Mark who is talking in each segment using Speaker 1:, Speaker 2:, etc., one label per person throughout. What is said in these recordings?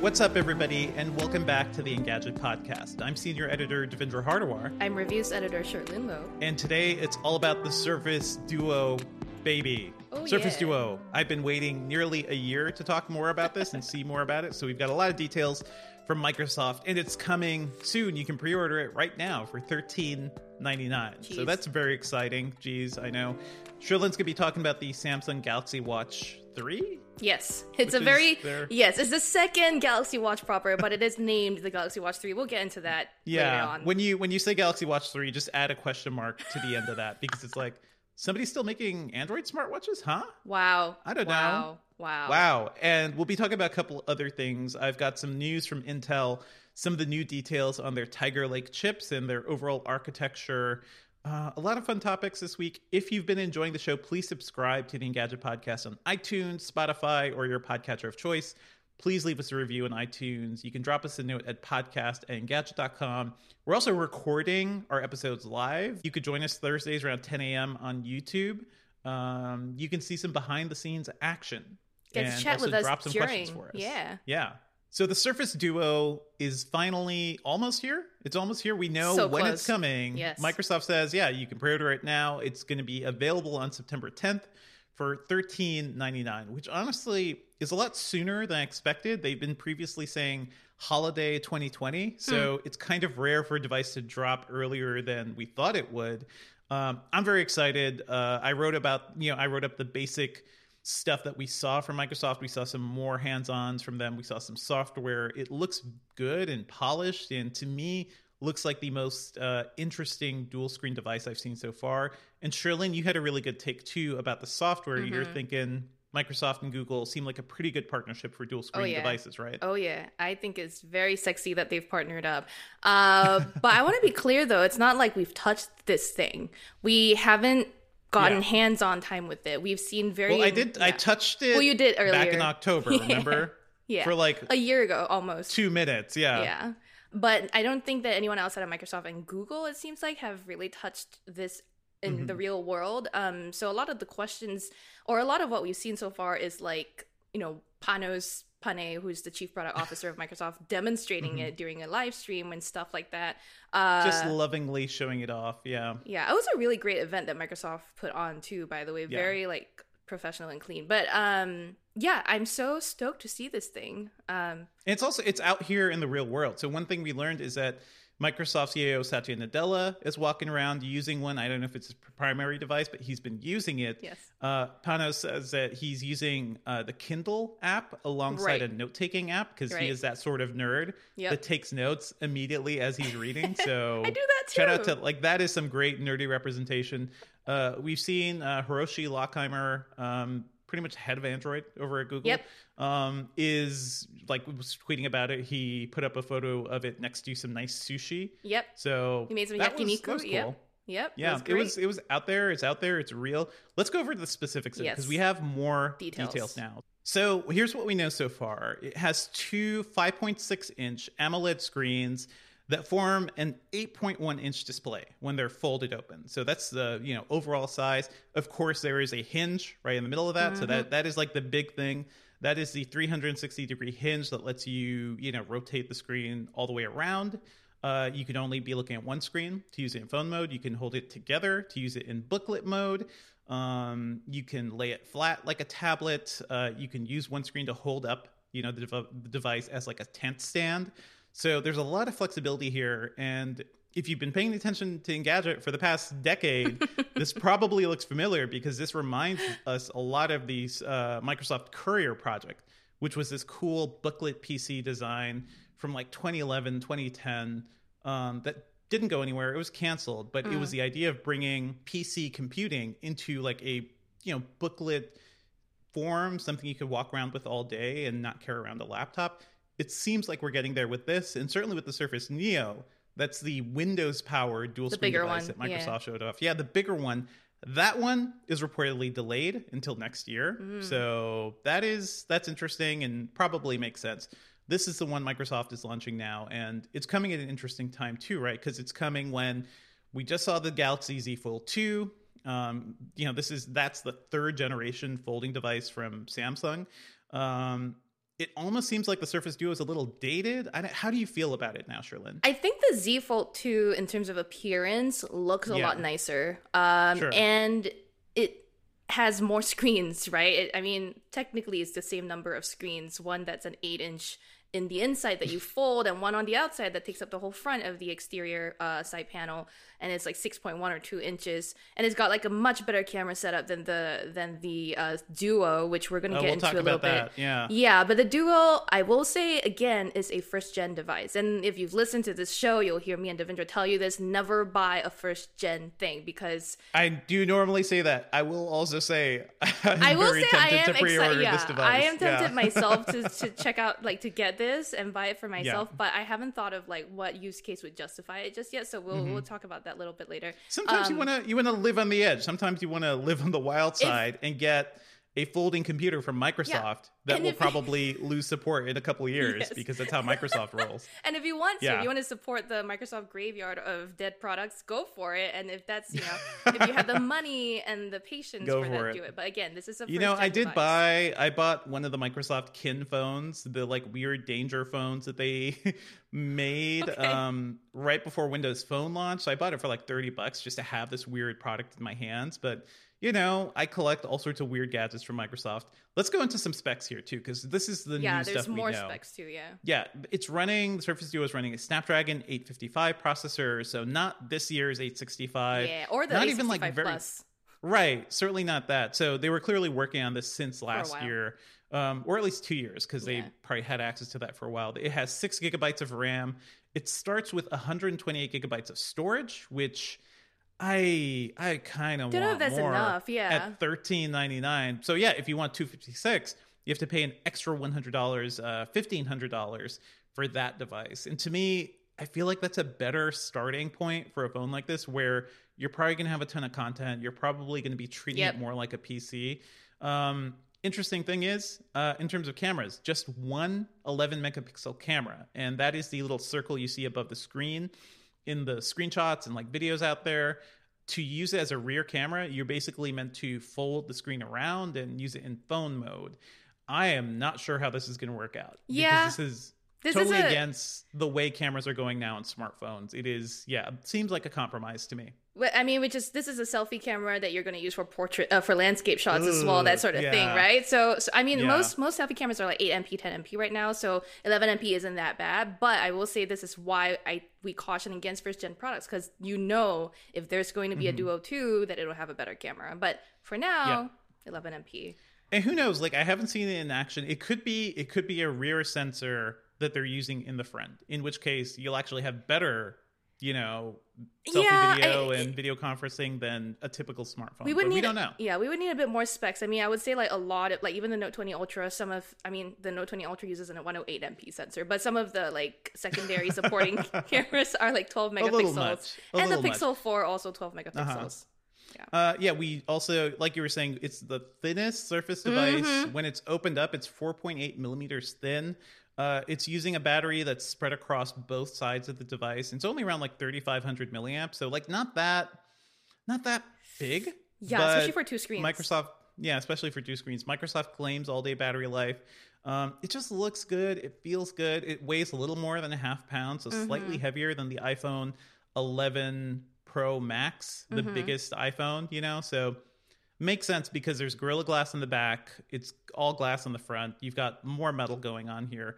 Speaker 1: What's up, everybody, and welcome back to the Engadget podcast. I'm senior editor Devindra Hardawar,
Speaker 2: I'm reviews editor Cherlynn Low.
Speaker 1: and today it's all about the Surface Duo baby.
Speaker 2: Oh,
Speaker 1: Surface
Speaker 2: yeah.
Speaker 1: Duo. I've been waiting nearly a year to talk more about this and see more about it, so we've got a lot of details from Microsoft, and it's coming soon. You can pre-order it right now for $13.99. So that's very exciting. Jeez, I know. Cherlynn's gonna be talking about the Samsung Galaxy Watch 3.
Speaker 2: Yes, it's a very
Speaker 1: their-
Speaker 2: yes. It's the second Galaxy Watch proper, but it is named the Galaxy Watch Three. We'll get into that later
Speaker 1: Yeah.
Speaker 2: on.
Speaker 1: When you when you say Galaxy Watch 3, just add a question mark to the end of that because it's like somebody's still making Android smartwatches, huh?
Speaker 2: wow,
Speaker 1: I don't know.
Speaker 2: wow. Wow,
Speaker 1: Wow. And we'll be talking about a couple other things. I've got some news from Intel, some of the new details on their Tiger Lake chips and their overall architecture. A lot of fun topics this week. If you've been enjoying the show, please subscribe to the Engadget podcast on iTunes, Spotify, or your podcatcher of choice. Please leave us a review on iTunes. You can drop us a note at podcast at engadget.com. We're also recording our episodes live. You could join us Thursdays around 10 a.m. on YouTube. Um, you can see some behind the scenes action
Speaker 2: Get to
Speaker 1: and
Speaker 2: chat
Speaker 1: also
Speaker 2: with us
Speaker 1: drop some questions for us.
Speaker 2: yeah.
Speaker 1: Yeah. So the Surface Duo is finally almost here. It's almost here. We know
Speaker 2: So
Speaker 1: when it's coming.
Speaker 2: Yes.
Speaker 1: Microsoft says, yeah, you can pre-order it now. It's going to be available on September 10th for $13.99, which honestly is a lot sooner than I expected. They've been previously saying holiday 2020, so
Speaker 2: Hmm.
Speaker 1: it's kind of rare for a device to drop earlier than we thought it would. Um, I'm very excited. Uh, I wrote about, you know, I wrote up the basic stuff that we saw from Microsoft. We saw some more hands-ons from them. We saw some software. It looks good and polished, and to me, looks like the most uh, interesting dual-screen device I've seen so far. And Cherlynn, you had a really good take too about the software. You're thinking Microsoft and Google seem like a pretty good partnership for dual-screen
Speaker 2: yeah.
Speaker 1: devices, right?
Speaker 2: Oh yeah, I think it's very sexy that they've partnered up. Uh, but I want to be clear though, it's not like we've touched this thing. We haven't gotten
Speaker 1: Yeah.
Speaker 2: hands-on time with it. We've seen very.
Speaker 1: Well, I did. I touched it.
Speaker 2: Well, you did earlier
Speaker 1: back in. October. Remember?
Speaker 2: Yeah.
Speaker 1: For like
Speaker 2: a year ago almost.
Speaker 1: two minutes. Yeah.
Speaker 2: Yeah. But I don't think that anyone outside of Microsoft and Google, it seems like, have really touched this in
Speaker 1: Mm-hmm.
Speaker 2: the real world. Um, so a lot of the questions, or a lot of what we've seen so far, is like, you know, Panos Panay, who's the chief product officer of Microsoft, demonstrating it during a live stream and stuff like that. Uh,
Speaker 1: Mm-hmm. Just lovingly showing it off. Yeah.
Speaker 2: yeah, it was a really great event that Microsoft put on too. By the way,
Speaker 1: Yeah.
Speaker 2: very like professional and clean. But um, yeah, I'm so stoked to see this thing. Um,
Speaker 1: it's also it's out here in the real world. So one thing we learned is that Microsoft CEO Satya Nadella is walking around using one. I don't know if it's his primary device, but he's been using it.
Speaker 2: Yes.
Speaker 1: Uh, Panos says that he's using uh, the Kindle app alongside
Speaker 2: Right.
Speaker 1: a note-taking app because he is that sort of nerd
Speaker 2: Yep.
Speaker 1: that takes notes immediately as he's reading. So
Speaker 2: I do that too.
Speaker 1: Shout out to like that is some great nerdy representation. Uh, we've seen uh, Hiroshi Lockheimer, um, pretty much head of Android over at Google.
Speaker 2: Yep.
Speaker 1: Um, is like was tweeting about it. He put up a photo of it next to some nice sushi.
Speaker 2: yep.
Speaker 1: So
Speaker 2: He made some
Speaker 1: that was,
Speaker 2: yakiniku.
Speaker 1: that was cool.
Speaker 2: Yep. Yep.
Speaker 1: Yeah,
Speaker 2: it
Speaker 1: it
Speaker 2: was,
Speaker 1: was it was out there. It's out there. It's real. Let's go over the specifics of it because
Speaker 2: Yes.
Speaker 1: we have more
Speaker 2: Details.
Speaker 1: details now. So here's what we know so far. It has two 5.6 inch AMOLED screens that form an 8.1 inch display when they're folded open. So that's the you know overall size. Of course, there is a hinge right in the middle of that. So that that is like the big thing. That is the 360 degree hinge that lets you you know rotate the screen all the way around. Uh, you can only be looking at one screen to use it in phone mode. You can hold it together to use it in booklet mode. Um, you can lay it flat like a tablet. Uh, you can use one screen to hold up, you know, the, dev- the device as like a tent stand. So there's a lot of flexibility here, and if you've been paying attention to Engadget for the past decade, this probably looks familiar because this reminds us a lot of these uh, Microsoft Courier project, which was this cool booklet PC design from like 2011, 2010 um, that didn't go anywhere. It was canceled, but it was the idea of bringing PC computing into like a you know booklet form, something you could walk around with all day and not carry around a laptop. It seems like we're getting there with this, and certainly with the Surface Neo. That's the Windows powered dual
Speaker 2: The
Speaker 1: screen device
Speaker 2: one,
Speaker 1: that Microsoft
Speaker 2: yeah.
Speaker 1: showed off. Yeah, the bigger one. That one is reportedly delayed until next year.
Speaker 2: Mm.
Speaker 1: So that is that's interesting and probably makes sense. This is the one Microsoft is launching now, and it's coming at an interesting time too, right? Because it's coming when we just saw the Galaxy Z Fold 2. Um, you know, this is that's the third generation folding device from Samsung. Um, it almost seems like the Surface Duo is a little dated. I don't, how do you feel about it now, Cherlynn?
Speaker 2: I think the Z Fold 2, in terms of appearance, looks a
Speaker 1: Yeah.
Speaker 2: lot nicer. Um,
Speaker 1: Sure.
Speaker 2: And it has more screens, right? It, I mean, technically, it's the same number of screens one that's an 8 inch in the inside that you fold, and one on the outside that takes up the whole front of the exterior uh, side panel. And it's like 6.1 or 2 inches. And it's got like a much better camera setup than the than the uh, Duo, which we're going to
Speaker 1: Oh,
Speaker 2: get
Speaker 1: we'll
Speaker 2: into a little
Speaker 1: that.
Speaker 2: bit.
Speaker 1: Yeah.
Speaker 2: Yeah, but the Duo, I will say again, is a first gen device. And if you've listened to this show, you'll hear me and Devindra tell you this never buy a first gen thing because
Speaker 1: I do normally say that. I will also say I'm
Speaker 2: I will say I am
Speaker 1: to pre-order
Speaker 2: excited. Yeah,
Speaker 1: this device.
Speaker 2: I am tempted
Speaker 1: Yeah.
Speaker 2: myself to, to check out, like, to get this and buy it for myself, but I haven't thought of like what use case would justify it just yet. So we'll
Speaker 1: Mm-hmm.
Speaker 2: we'll talk about that a little bit later.
Speaker 1: Sometimes you
Speaker 2: Um,
Speaker 1: want to you want to live on the edge. Sometimes you want to live on the wild side and get a folding computer from Microsoft that
Speaker 2: And
Speaker 1: will probably lose support in a couple of years
Speaker 2: Yes.
Speaker 1: because that's how Microsoft rolls.
Speaker 2: And if you want to,
Speaker 1: Yeah.
Speaker 2: if you want to support the Microsoft graveyard of dead products, go for it. And if that's, you know, if you have the money and the patience
Speaker 1: Go
Speaker 2: for,
Speaker 1: for
Speaker 2: that,
Speaker 1: it.
Speaker 2: do it. But again, this is a
Speaker 1: You know, I did
Speaker 2: device.
Speaker 1: buy. I bought one of the Microsoft Kin phones, the like weird danger phones that they made
Speaker 2: Okay.
Speaker 1: um, right before Windows Phone launched. So I bought it for like thirty bucks just to have this weird product in my hands. But you know, I collect all sorts of weird gadgets from Microsoft. Let's go into some specs here too, because this is the
Speaker 2: Yeah,
Speaker 1: new
Speaker 2: there's
Speaker 1: stuff
Speaker 2: more
Speaker 1: we know.
Speaker 2: specs too. Yeah.
Speaker 1: Yeah, it's running. The Surface Duo is running a Snapdragon 855 processor, so not this year's 865.
Speaker 2: Yeah, or the
Speaker 1: not even like very
Speaker 2: Plus.
Speaker 1: Right, certainly not that. So they were clearly working on this since last year, um, or at least two years, because they
Speaker 2: Yeah.
Speaker 1: probably had access to that for a while. It has six gigabytes of RAM. It starts with 128 gigabytes of storage, which I I kind of
Speaker 2: Don't know
Speaker 1: want
Speaker 2: if that's
Speaker 1: more
Speaker 2: enough, yeah.
Speaker 1: at 13.99. So yeah, if you want 256, you have to pay an extra $100, uh, $1,500 for that device. And to me, I feel like that's a better starting point for a phone like this, where you're probably going to have a ton of content. You're probably going to be treating
Speaker 2: Yep.
Speaker 1: it more like a PC. Um, interesting thing is, uh, in terms of cameras, just one 11 megapixel camera, and that is the little circle you see above the screen in the screenshots and like videos out there. To use it as a rear camera, you're basically meant to fold the screen around and use it in phone mode. I am not sure how this is going to work out. because
Speaker 2: Yeah.
Speaker 1: this is
Speaker 2: This
Speaker 1: totally
Speaker 2: is a-
Speaker 1: against the way cameras are going now in smartphones. It is, yeah, seems like a compromise to me.
Speaker 2: Well, I mean, which is this is a selfie camera that you're going to use for portrait uh, for landscape shots as well, that sort of thing, right? So, so I mean,
Speaker 1: Yeah.
Speaker 2: most most selfie cameras are like 8 MP, 10 MP right now, so 11 MP isn't that bad. But I will say this is why I we caution against first gen products because you know if there's going to be a Duo 2 that it'll have a better camera. But for now, 11 MP.
Speaker 1: And who knows? Like I haven't seen it in action. It could be it could be a rear sensor that they're using in the front. In which case, you'll actually have better, you know, selfie
Speaker 2: Yeah,
Speaker 1: video
Speaker 2: I-
Speaker 1: and video conferencing than a typical smartphone.
Speaker 2: We would
Speaker 1: but
Speaker 2: need
Speaker 1: we don't know.
Speaker 2: Yeah, we would need a bit more specs. I mean, I would say like a lot of like even the Note 20 Ultra. Some of I mean, the Note 20 Ultra uses a 108 MP sensor, but some of the like secondary supporting cameras are like 12 megapixels,
Speaker 1: little much. A
Speaker 2: and the
Speaker 1: little much.
Speaker 2: Pixel 4 also 12 megapixels. Yeah.
Speaker 1: Uh, yeah, we also, like you were saying, it's the thinnest Surface device.
Speaker 2: Mm-hmm.
Speaker 1: When it's opened up, it's 4.8 millimeters thin. Uh, it's using a battery that's spread across both sides of the device. It's only around like 3,500 milliamps, so like not that, not that big.
Speaker 2: Yeah, especially for two screens.
Speaker 1: Microsoft, yeah, especially for two screens. Microsoft claims all day battery life. Um, it just looks good. It feels good. It weighs a little more than a half pound, so
Speaker 2: Mm-hmm.
Speaker 1: slightly heavier than the iPhone 11 Pro Max, the
Speaker 2: Mm-hmm.
Speaker 1: biggest iPhone. You know, so makes sense because there's Gorilla Glass in the back. It's all glass on the front. You've got more metal going on here.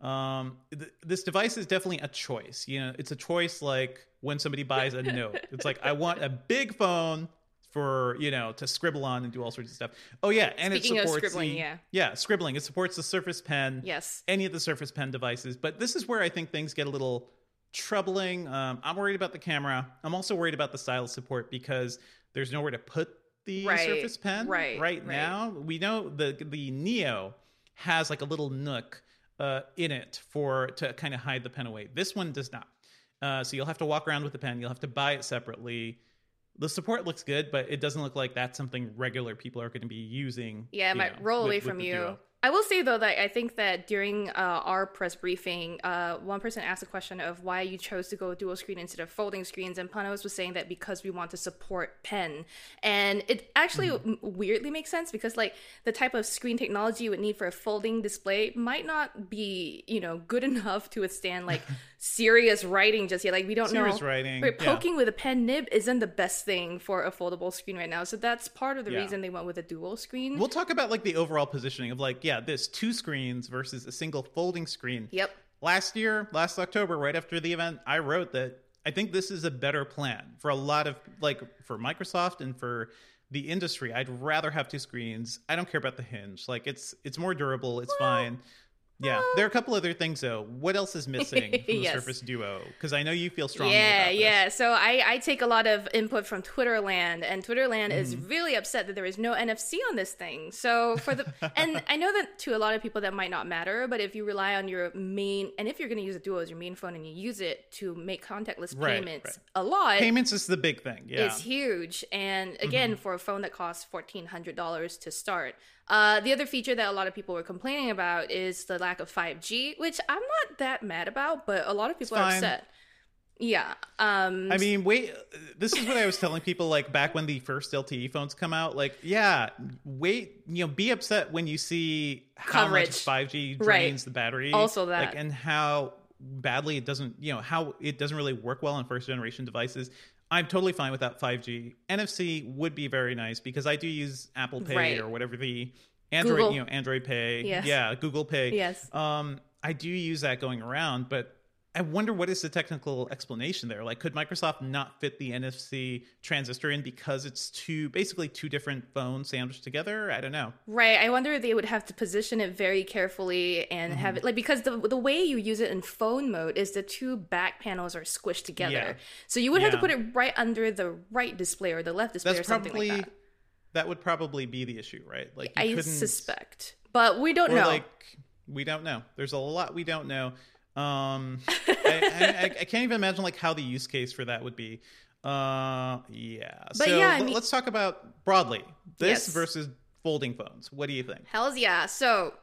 Speaker 1: Um, th- this device is definitely a choice. You know, it's a choice like when somebody buys a note. It's like I want a big phone for you know to scribble on and do all sorts of stuff. Oh yeah, and
Speaker 2: Speaking
Speaker 1: it
Speaker 2: of
Speaker 1: supports
Speaker 2: scribbling,
Speaker 1: the,
Speaker 2: yeah.
Speaker 1: yeah scribbling. It supports the Surface Pen.
Speaker 2: Yes.
Speaker 1: any of the Surface Pen devices. But this is where I think things get a little troubling. Um, I'm worried about the camera. I'm also worried about the stylus support because there's nowhere to put the
Speaker 2: Right,
Speaker 1: Surface Pen
Speaker 2: right,
Speaker 1: right
Speaker 2: right.
Speaker 1: now. We know the the Neo has like a little nook uh, in it for to kind of hide the pen away. This one does not. Uh, so you'll have to walk around with the pen. You'll have to buy it separately. The support looks good, but it doesn't look like that's something regular people are going to be using.
Speaker 2: Yeah, it might
Speaker 1: know,
Speaker 2: roll
Speaker 1: with-
Speaker 2: away
Speaker 1: with
Speaker 2: from you.
Speaker 1: Duo.
Speaker 2: I will say though that I think that during uh, our press briefing, uh, one person asked a question of why you chose to go dual screen instead of folding screens, and Panos was saying that because we want to support pen, and it actually
Speaker 1: Mm-hmm.
Speaker 2: weirdly makes sense because like the type of screen technology you would need for a folding display might not be you know good enough to withstand like serious writing just yet. Like we don't
Speaker 1: Serious
Speaker 2: know.
Speaker 1: Serious writing,
Speaker 2: Right,
Speaker 1: yeah.
Speaker 2: poking with a pen nib isn't the best thing for a foldable screen right now, so that's part of the
Speaker 1: Yeah.
Speaker 2: reason they went with a dual screen.
Speaker 1: We'll talk about like the overall positioning of like, yeah, this two screens versus a single folding screen.
Speaker 2: Yep.
Speaker 1: Last year, last October, right after the event, I wrote that I think this is a better plan for a lot of like for Microsoft and for the industry. I'd rather have two screens. I don't care about the hinge. Like it's it's more durable. It's fine. Yeah, there are a couple other things though. What else is missing from the
Speaker 2: Yes.
Speaker 1: Surface Duo? Because I know you feel strongly
Speaker 2: Yeah,
Speaker 1: about this.
Speaker 2: yeah. So I, I take a lot of input from Twitterland, and Twitterland is
Speaker 1: Mm-hmm.
Speaker 2: really upset that there is no NFC on this thing. So for the and I know that to a lot of people that might not matter, but if you rely on your main and if you're going to use a Duo as your main phone and you use it to make contactless
Speaker 1: Right,
Speaker 2: payments
Speaker 1: right.
Speaker 2: a lot,
Speaker 1: Payments is the big thing. Yeah.
Speaker 2: it's huge. And again,
Speaker 1: Mm-hmm.
Speaker 2: for a phone that costs fourteen hundred dollars to start. Uh, the other feature that a lot of people were complaining about is the lack of 5G, which I'm not that mad about, but a lot of people are upset. Yeah. Um,
Speaker 1: I mean, wait. This is what I was telling people like back when the first LTE phones come out. Like, yeah, wait. You know, be upset when you see how
Speaker 2: Coverage.
Speaker 1: much 5G
Speaker 2: Right.
Speaker 1: drains the battery.
Speaker 2: Also that.
Speaker 1: like, and how badly it doesn't. You know, how it doesn't really work well on first generation devices. I'm totally fine without 5G. NFC would be very nice because I do use Apple Pay
Speaker 2: Right.
Speaker 1: or whatever the Android,
Speaker 2: Google.
Speaker 1: you know, Android Pay.
Speaker 2: Yes.
Speaker 1: Yeah, Google Pay.
Speaker 2: Yes.
Speaker 1: Um, I do use that going around, but I wonder what is the technical explanation there. Like, could Microsoft not fit the NFC transistor in because it's two, basically two different phones sandwiched together? I don't know.
Speaker 2: Right. I wonder if they would have to position it very carefully and have
Speaker 1: Mm-hmm.
Speaker 2: it like because the the way you use it in phone mode is the two back panels are squished together.
Speaker 1: Yeah.
Speaker 2: So you would have to put it right under the right display or the left display
Speaker 1: That's
Speaker 2: or something
Speaker 1: probably
Speaker 2: like that.
Speaker 1: that would probably be the issue, right? Like, you
Speaker 2: I
Speaker 1: couldn't,
Speaker 2: suspect, but we don't know.
Speaker 1: like we don't know. There's a lot we don't know. Um, I, I, I can't even imagine like how the use case for that would be. Uh, yeah.
Speaker 2: But
Speaker 1: so
Speaker 2: yeah, I mean-
Speaker 1: let's talk about broadly this
Speaker 2: Yes.
Speaker 1: versus folding phones. What do you think?
Speaker 2: Hells yeah. So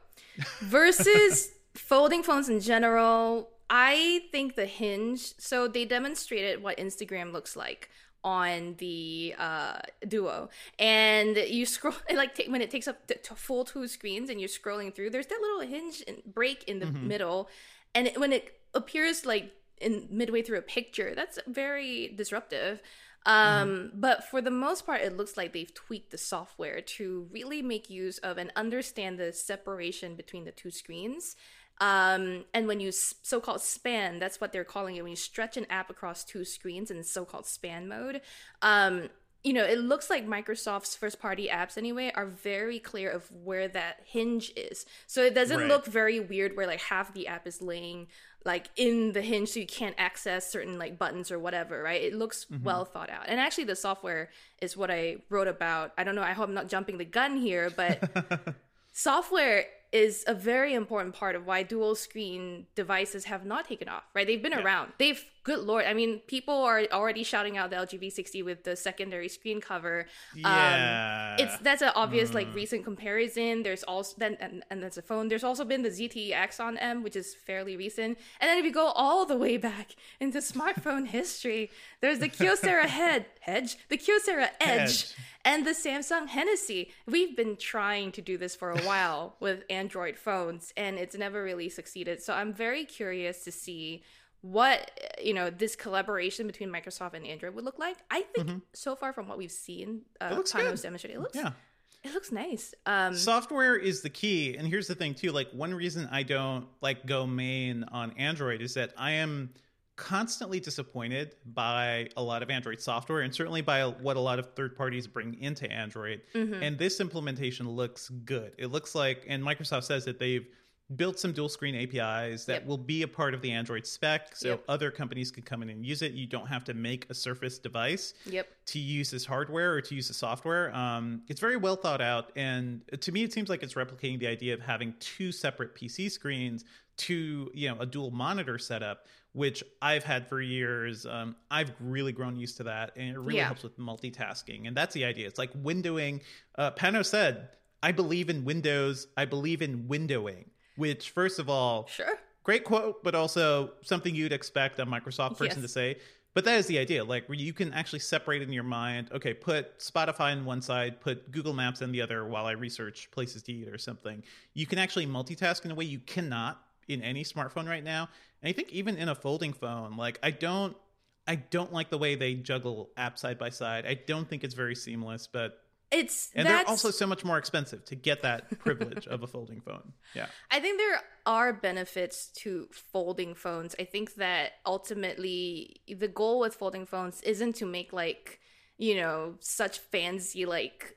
Speaker 2: versus folding phones in general, I think the hinge. So they demonstrated what Instagram looks like on the uh, Duo, and you scroll like ta- when it takes up the t- full two screens and you're scrolling through. There's that little hinge in, break in the middle, and when it appears like in midway through a picture, that's very disruptive. Um, But for the most part, it looks like they've tweaked the software to really make use of and understand the separation between the two screens. Um, and when you so-called span, that's what they're calling it. When you stretch an app across two screens in so-called span mode, um, you know, it looks like Microsoft's first-party apps anyway are very clear of where that hinge is. So it doesn't
Speaker 1: Right.
Speaker 2: look very weird where like half the app is laying like in the hinge so you can't access certain like buttons or whatever right? It looks mm-hmm. well thought out. And actually the software is what i wrote about. I don't know. I hope i'm not jumping the gun here but software is a very important part of why dual screen devices have not taken off right? They've been around. They've good lord i mean people are already shouting out the lg v60 with the secondary screen cover
Speaker 1: Yeah.
Speaker 2: um, it's that's an obvious like recent comparison there's also then and, and that's a phone there's also been the zte axon m which is fairly recent and then if you go all the way back into smartphone history there's the kyocera head hedge the kyocera edge,
Speaker 1: Edge.
Speaker 2: and the Samsung Hennessy. We've been trying to do this for a while with Android phones, and it's never really succeeded. So I'm very curious to see what you know this collaboration between Microsoft and Android would look like. I think so far from what we've seen, uh,
Speaker 1: looks
Speaker 2: Panos
Speaker 1: good.
Speaker 2: demonstrated, it looks
Speaker 1: Yeah.
Speaker 2: it looks nice. Um,
Speaker 1: Software is the key. And here's the thing too, like one reason I don't like go main on Android is that I am constantly disappointed by a lot of Android software and certainly by what a lot of third parties bring into Android.
Speaker 2: Mm-hmm.
Speaker 1: And this implementation looks good. It looks like and Microsoft says that they've built some dual screen APIs that
Speaker 2: Yep.
Speaker 1: will be a part of the Android spec so
Speaker 2: Yep.
Speaker 1: other companies can come in and use it. You don't have to make a Surface device
Speaker 2: Yep.
Speaker 1: to use this hardware or to use the software. Um, it's very well thought out, and to me, it seems like it's replicating the idea of having two separate PC screens to you know a dual monitor setup, which I've had for years. Um, I've really grown used to that, and it really
Speaker 2: Yeah.
Speaker 1: helps with multitasking. And that's the idea. It's like windowing. Uh, Pano said, "I believe in Windows. I believe in windowing." Which, first of all,
Speaker 2: Sure.
Speaker 1: great quote, but also something you'd expect a Microsoft person
Speaker 2: Yes.
Speaker 1: to say. But that is the idea, like where you can actually separate in your mind. Okay, put Spotify on one side, put Google Maps on the other, while I research places to eat or something. You can actually multitask in a way you cannot in any smartphone right now. And I think even in a folding phone, like I don't, I don't like the way they juggle apps side by side. I don't think it's very seamless, but
Speaker 2: It's
Speaker 1: and they're also so much more expensive to get that privilege of a folding phone. Yeah.
Speaker 2: I think there are benefits to folding phones. I think that ultimately the goal with folding phones isn't to make like, you know, such fancy like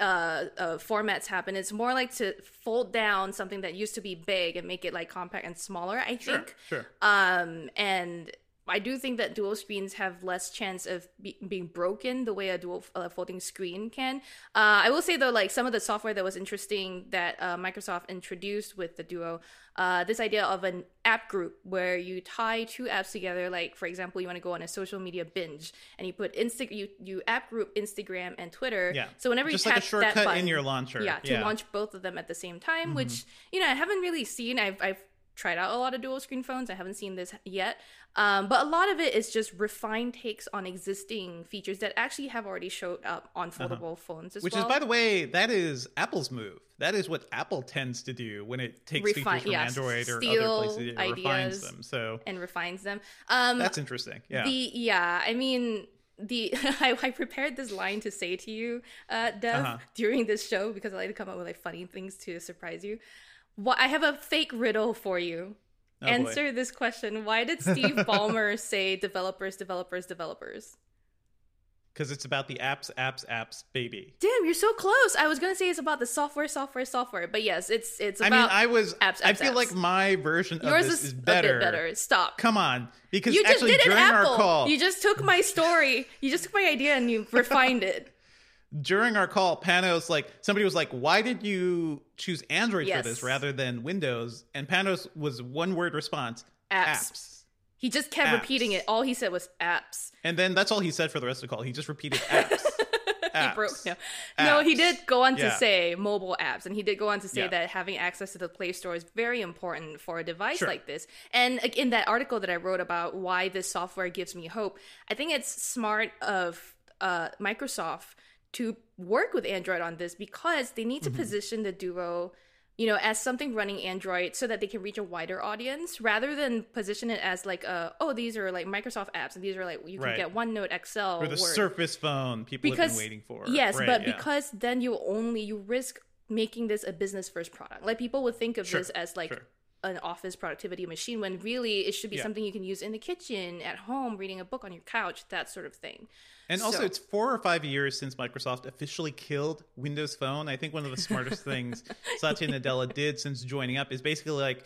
Speaker 2: uh, uh formats happen. It's more like to fold down something that used to be big and make it like compact and smaller. I
Speaker 1: Sure.
Speaker 2: think.
Speaker 1: Sure.
Speaker 2: Um and I do think that dual screens have less chance of be- being broken the way a dual uh, folding screen can. Uh, I will say though, like some of the software that was interesting that uh, Microsoft introduced with the Duo, uh, this idea of an app group where you tie two apps together. Like for example, you want to go on a social media binge, and you put Insta, you you app group Instagram and Twitter.
Speaker 1: Yeah.
Speaker 2: So whenever
Speaker 1: Just
Speaker 2: you
Speaker 1: like a
Speaker 2: tap
Speaker 1: shortcut
Speaker 2: that
Speaker 1: in your launcher.
Speaker 2: yeah, to
Speaker 1: Yeah. Mm-hmm.
Speaker 2: launch both of them at the same time, which you know I haven't really seen. I've I've tried out a lot of dual screen phones. I haven't seen this yet, um, but a lot of it is just refined takes on existing features that actually have already showed up on foldable phones as
Speaker 1: Uh-huh. Which
Speaker 2: well.
Speaker 1: is, by the way, that is Apple's move. That is what Apple tends to do when it takes
Speaker 2: Refine-
Speaker 1: features from
Speaker 2: yes,
Speaker 1: Android or other places. It refines them. So
Speaker 2: and refines them. Um,
Speaker 1: that's interesting. Yeah.
Speaker 2: The yeah, I mean the I, I prepared this line to say to you, uh, Dev,
Speaker 1: Uh-huh.
Speaker 2: during this show because I like to come up with like funny things to surprise you. What I have a fake riddle for you.
Speaker 1: Oh, boy.
Speaker 2: Answer this question: Why did Steve Ballmer say developers, developers, developers?
Speaker 1: Because it's about the apps, apps, apps, baby.
Speaker 2: Damn, you're so close. I was gonna say it's about the software, software, software, but yes, it's it's About I
Speaker 1: mean, I was.
Speaker 2: apps, apps, I
Speaker 1: feel
Speaker 2: apps.
Speaker 1: like my version of
Speaker 2: yours
Speaker 1: this
Speaker 2: is,
Speaker 1: is better.
Speaker 2: better. Stop.
Speaker 1: Come on, because
Speaker 2: you just
Speaker 1: actually
Speaker 2: did it
Speaker 1: during
Speaker 2: Apple.
Speaker 1: call,
Speaker 2: You just took my story. You just took my idea and you refined it.
Speaker 1: During our call, Panos like somebody was like, "Why did you choose Android
Speaker 2: Yes.
Speaker 1: for this rather than Windows?" And Panos was one word response:
Speaker 2: Apps. He just kept repeating it. All he said was apps.
Speaker 1: And then that's all he said for the rest of the call. He just repeated apps.
Speaker 2: He broke. No, no he did go on to
Speaker 1: Yeah.
Speaker 2: say mobile apps, and he did go on to say
Speaker 1: Yeah.
Speaker 2: that having access to the Play Store is very important for a device
Speaker 1: Sure.
Speaker 2: like this. And in that article that I wrote about why this software gives me hope, I think it's smart of uh, Microsoft to work with Android on this because they need to
Speaker 1: Mm-hmm.
Speaker 2: position the Duo. You know, as something running Android so that they can reach a wider audience rather than position it as like, uh, oh, these are like Microsoft apps and these are like, you can
Speaker 1: Right.
Speaker 2: get OneNote, Excel,
Speaker 1: or the
Speaker 2: Word
Speaker 1: Surface phone people have been waiting for.
Speaker 2: yes
Speaker 1: Right,
Speaker 2: but
Speaker 1: yeah.
Speaker 2: because then you only you risk making this a business first product like people would think of
Speaker 1: Sure,
Speaker 2: this as like
Speaker 1: sure.
Speaker 2: An office productivity machine when really it should be
Speaker 1: Yeah.
Speaker 2: something you can use in the kitchen at home reading a book on your couch that sort of thing
Speaker 1: And also, it's four or five years since Microsoft officially killed Windows Phone. I think one of the smartest things Satya Nadella did since joining up is basically like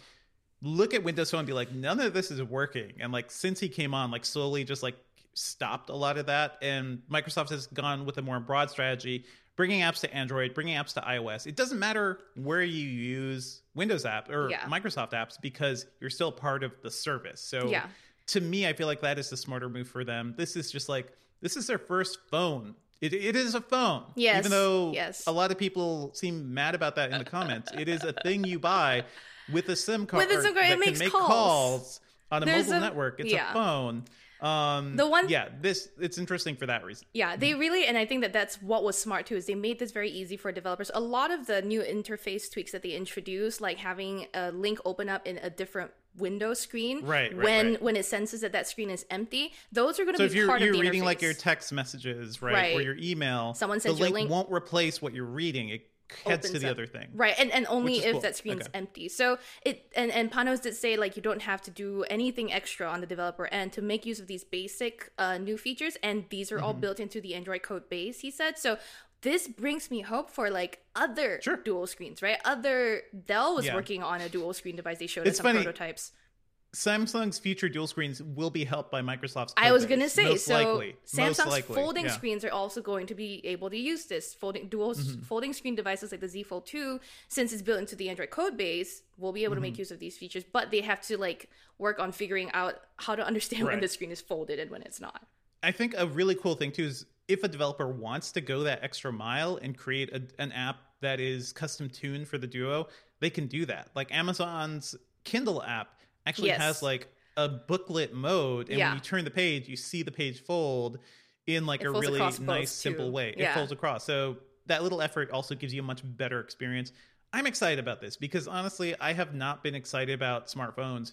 Speaker 1: look at Windows Phone and be like, none of this is working. And like since he came on, like slowly just like stopped a lot of that. And Microsoft has gone with a more broad strategy, bringing apps to Android, bringing apps to iOS. It doesn't matter where you use Windows app or
Speaker 2: Yeah.
Speaker 1: Microsoft apps because you're still part of the service. So
Speaker 2: Yeah.
Speaker 1: to me, I feel like that is the smarter move for them. This is just like this is their first phone. It, it is a phone.
Speaker 2: Yes,
Speaker 1: Even though
Speaker 2: yes.
Speaker 1: a lot of people seem mad about that in the comments, it is a thing you buy with a SIM card
Speaker 2: With a SIM card, it
Speaker 1: that
Speaker 2: makes
Speaker 1: can make
Speaker 2: calls.
Speaker 1: calls, on a
Speaker 2: There's
Speaker 1: mobile
Speaker 2: a-
Speaker 1: network. It's
Speaker 2: yeah.
Speaker 1: a phone. Um,
Speaker 2: The one-
Speaker 1: yeah, this it's interesting for that reason.
Speaker 2: Yeah, they really, and I think that that's what was smart too, is they made this very easy for developers. A lot of the new interface tweaks that they introduced, like having a link open up in a different window screen
Speaker 1: Right, right,
Speaker 2: when
Speaker 1: right.
Speaker 2: when it senses that that screen is empty. Those are going to
Speaker 1: So
Speaker 2: be
Speaker 1: if you're
Speaker 2: part
Speaker 1: you're
Speaker 2: of the
Speaker 1: reading like your text messages, right, or your email,
Speaker 2: Someone
Speaker 1: the
Speaker 2: sends a
Speaker 1: link,
Speaker 2: link-
Speaker 1: won't replace what you're reading. It heads to the
Speaker 2: up.
Speaker 1: other thing.
Speaker 2: Right, and, and only if
Speaker 1: cool.
Speaker 2: that screen's
Speaker 1: Okay.
Speaker 2: empty. So it and, and Panos did say like you don't have to do anything extra on the developer end to make use of these basic uh, new features, and these are all
Speaker 1: Mm-hmm.
Speaker 2: built into the Android code base. He said so. This brings me hope for like other
Speaker 1: Sure.
Speaker 2: dual screens, right? Other Dell was
Speaker 1: Yeah.
Speaker 2: working on a dual screen device. They showed
Speaker 1: It's
Speaker 2: us some
Speaker 1: funny.
Speaker 2: prototypes.
Speaker 1: Samsung's future dual screens will be helped by Microsoft's.
Speaker 2: I was gonna say
Speaker 1: most
Speaker 2: so.
Speaker 1: likely.
Speaker 2: Samsung's
Speaker 1: likely.
Speaker 2: folding
Speaker 1: yeah.
Speaker 2: screens are also going to be able to use this folding dual
Speaker 1: Mm-hmm.
Speaker 2: folding screen devices like the Z Fold 2 since it's built into the Android code base will be able to
Speaker 1: Mm-hmm.
Speaker 2: make use of these features but they have to like work on figuring out how to understand when the screen is folded and when it's not.
Speaker 1: I think a really cool thing too is if a developer wants to go that extra mile and create a, an app that is custom tuned for the Duo, they can do that. Like Amazon's Kindle app actually
Speaker 2: Yes.
Speaker 1: has like a booklet mode, and
Speaker 2: Yeah.
Speaker 1: when you turn the page, you see the page fold in like
Speaker 2: It
Speaker 1: a really nice, simple way. It folds across. So that little effort also gives you a much better experience. I'm excited about this because honestly, I have not been excited about smartphones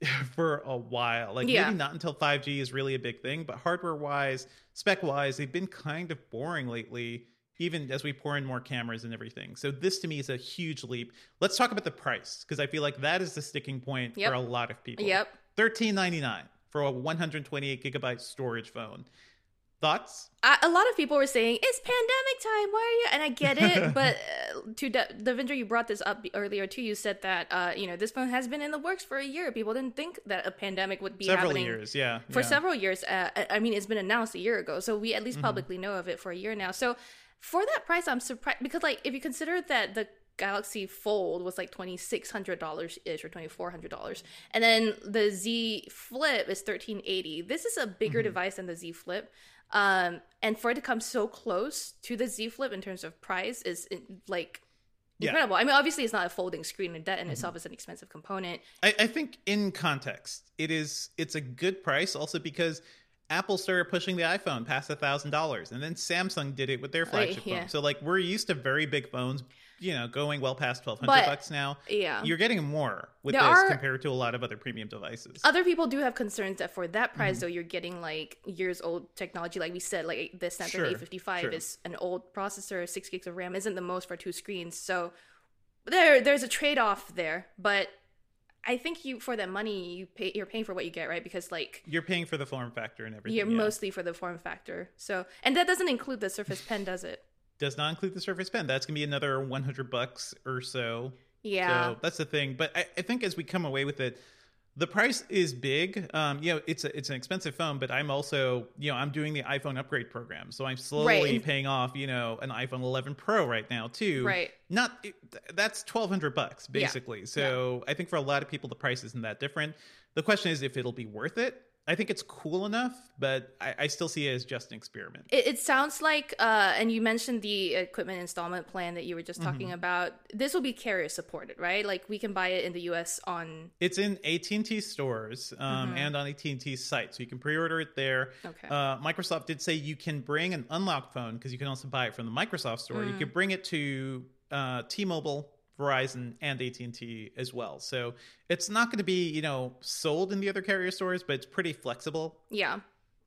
Speaker 1: for a while. Like
Speaker 2: Yeah.
Speaker 1: maybe not until 5G is really a big thing, but hardware wise, spec wise, they've been kind of boring lately, even as we pour in more cameras and everything. So this to me is a huge leap. Let's talk about the price because I feel like that is the sticking point
Speaker 2: Yep.
Speaker 1: for a lot of people.
Speaker 2: Yep.
Speaker 1: $13.99 for a 128 gigabyte storage phone. Thoughts?
Speaker 2: I, a lot of people were saying it's pandemic time. Why are you? And I get it, but uh, to De- Devindra, you brought this up earlier too. You said that uh, you know this phone has been in the works for a year. People didn't think that a pandemic would be
Speaker 1: Several
Speaker 2: happening
Speaker 1: years, yeah.
Speaker 2: for
Speaker 1: yeah.
Speaker 2: several years. Uh, I- mean, it's been announced a year ago, so we at least
Speaker 1: Mm-hmm.
Speaker 2: publicly know of it for a year now. So for that price, I'm surprised because like if you consider that the Galaxy Fold was like twenty six hundred dollars ish or twenty four hundred dollars, and then the Z Flip is thirteen eighty. This is a bigger
Speaker 1: Mm-hmm.
Speaker 2: device than the Z Flip. Um, and for it to come so close to the Z Flip in terms of price is like
Speaker 1: Yeah.
Speaker 2: incredible. I mean, obviously, it's not a folding screen, and that in itself is an expensive component.
Speaker 1: I, I think in context, it is it's a good price also because Apple started pushing the iPhone past a thousand dollars, and then Samsung did it with their flagship
Speaker 2: yeah.
Speaker 1: phone. So like we're used to very big phones, you know, going well past twelve hundred bucks now.
Speaker 2: Yeah.
Speaker 1: You're getting more with
Speaker 2: There
Speaker 1: this
Speaker 2: are-
Speaker 1: compared to a lot of other premium devices.
Speaker 2: Other people do have concerns that for that
Speaker 1: Mm-hmm.
Speaker 2: price, though, you're getting like years old technology. Like we said, like the Snapdragon
Speaker 1: Sure,
Speaker 2: 855
Speaker 1: sure.
Speaker 2: is an old processor, six gigs of RAM isn't the most for two screens. So there, there's a trade off there. But I think you, for that money, you pay, you're paying for what you get, right? Because like
Speaker 1: You're paying for the form factor and everything.
Speaker 2: you're
Speaker 1: yeah.
Speaker 2: mostly for the form factor. So, and that doesn't include the Surface Pen, does it?
Speaker 1: does not include the Surface Pen. That's gonna be another one hundred bucks or so.
Speaker 2: Yeah.
Speaker 1: So that's the thing. But I, I think as we come away with it, the price is big. Um, you know, it's a, it's an expensive phone, but I'm also, you know, I'm doing the iPhone upgrade program, so I'm slowly
Speaker 2: Right.
Speaker 1: paying off, you know, an iPhone 11 Pro right now too.
Speaker 2: Right.
Speaker 1: Not that's 1,200 bucks
Speaker 2: Yeah.
Speaker 1: basically. So I think for a lot of people, the price isn't that different. The question is if it'll be worth it. I think it's cool enough, but I, I still see it as just an experiment.
Speaker 2: It, it sounds like, uh, and you mentioned the equipment installment plan that you were just
Speaker 1: Mm-hmm.
Speaker 2: talking about. This will be carrier supported, right? Like we can buy it in the U.S. on.
Speaker 1: It's in AT&T stores um, and on AT&T's site, so you can pre-order it there.
Speaker 2: Mm-hmm. Okay.
Speaker 1: Uh, Microsoft did say you can bring an unlocked phone because you can also buy it from the Microsoft store.
Speaker 2: Mm.
Speaker 1: You could bring it to uh, T-Mobile, Verizon, and AT&T as well. So it's not going to be you know sold in the other carrier stores, but it's pretty flexible.
Speaker 2: Yeah,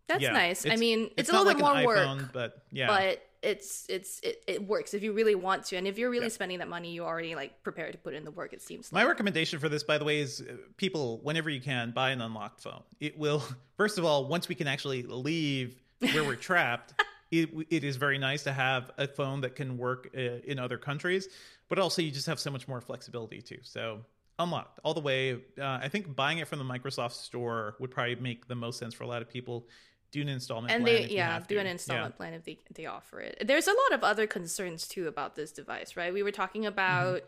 Speaker 2: that's
Speaker 1: Yeah,
Speaker 2: nice. I mean, it's, a
Speaker 1: not
Speaker 2: little
Speaker 1: like
Speaker 2: bit more
Speaker 1: iPhone,
Speaker 2: work,
Speaker 1: but yeah,
Speaker 2: but it's it's it, it works if you really want to, and if you're really spending that money, you already like prepared to put in the work. It seems
Speaker 1: My
Speaker 2: like.
Speaker 1: recommendation for this, by the way, is uh, people, whenever you can, buy an unlocked phone. It will, first of all, once we can actually leave where we're trapped, it, it is very nice to have a phone that can work uh, in other countries, but also you just have so much more flexibility too. So unlocked all the way. Uh, I think buying it from the Microsoft store would probably make the most sense for a lot of people. Do an installment
Speaker 2: and
Speaker 1: plan
Speaker 2: they yeah
Speaker 1: have
Speaker 2: do
Speaker 1: to.
Speaker 2: an
Speaker 1: Yeah.
Speaker 2: installment plan if they they offer it there's a lot of other concerns too about this device right we were talking about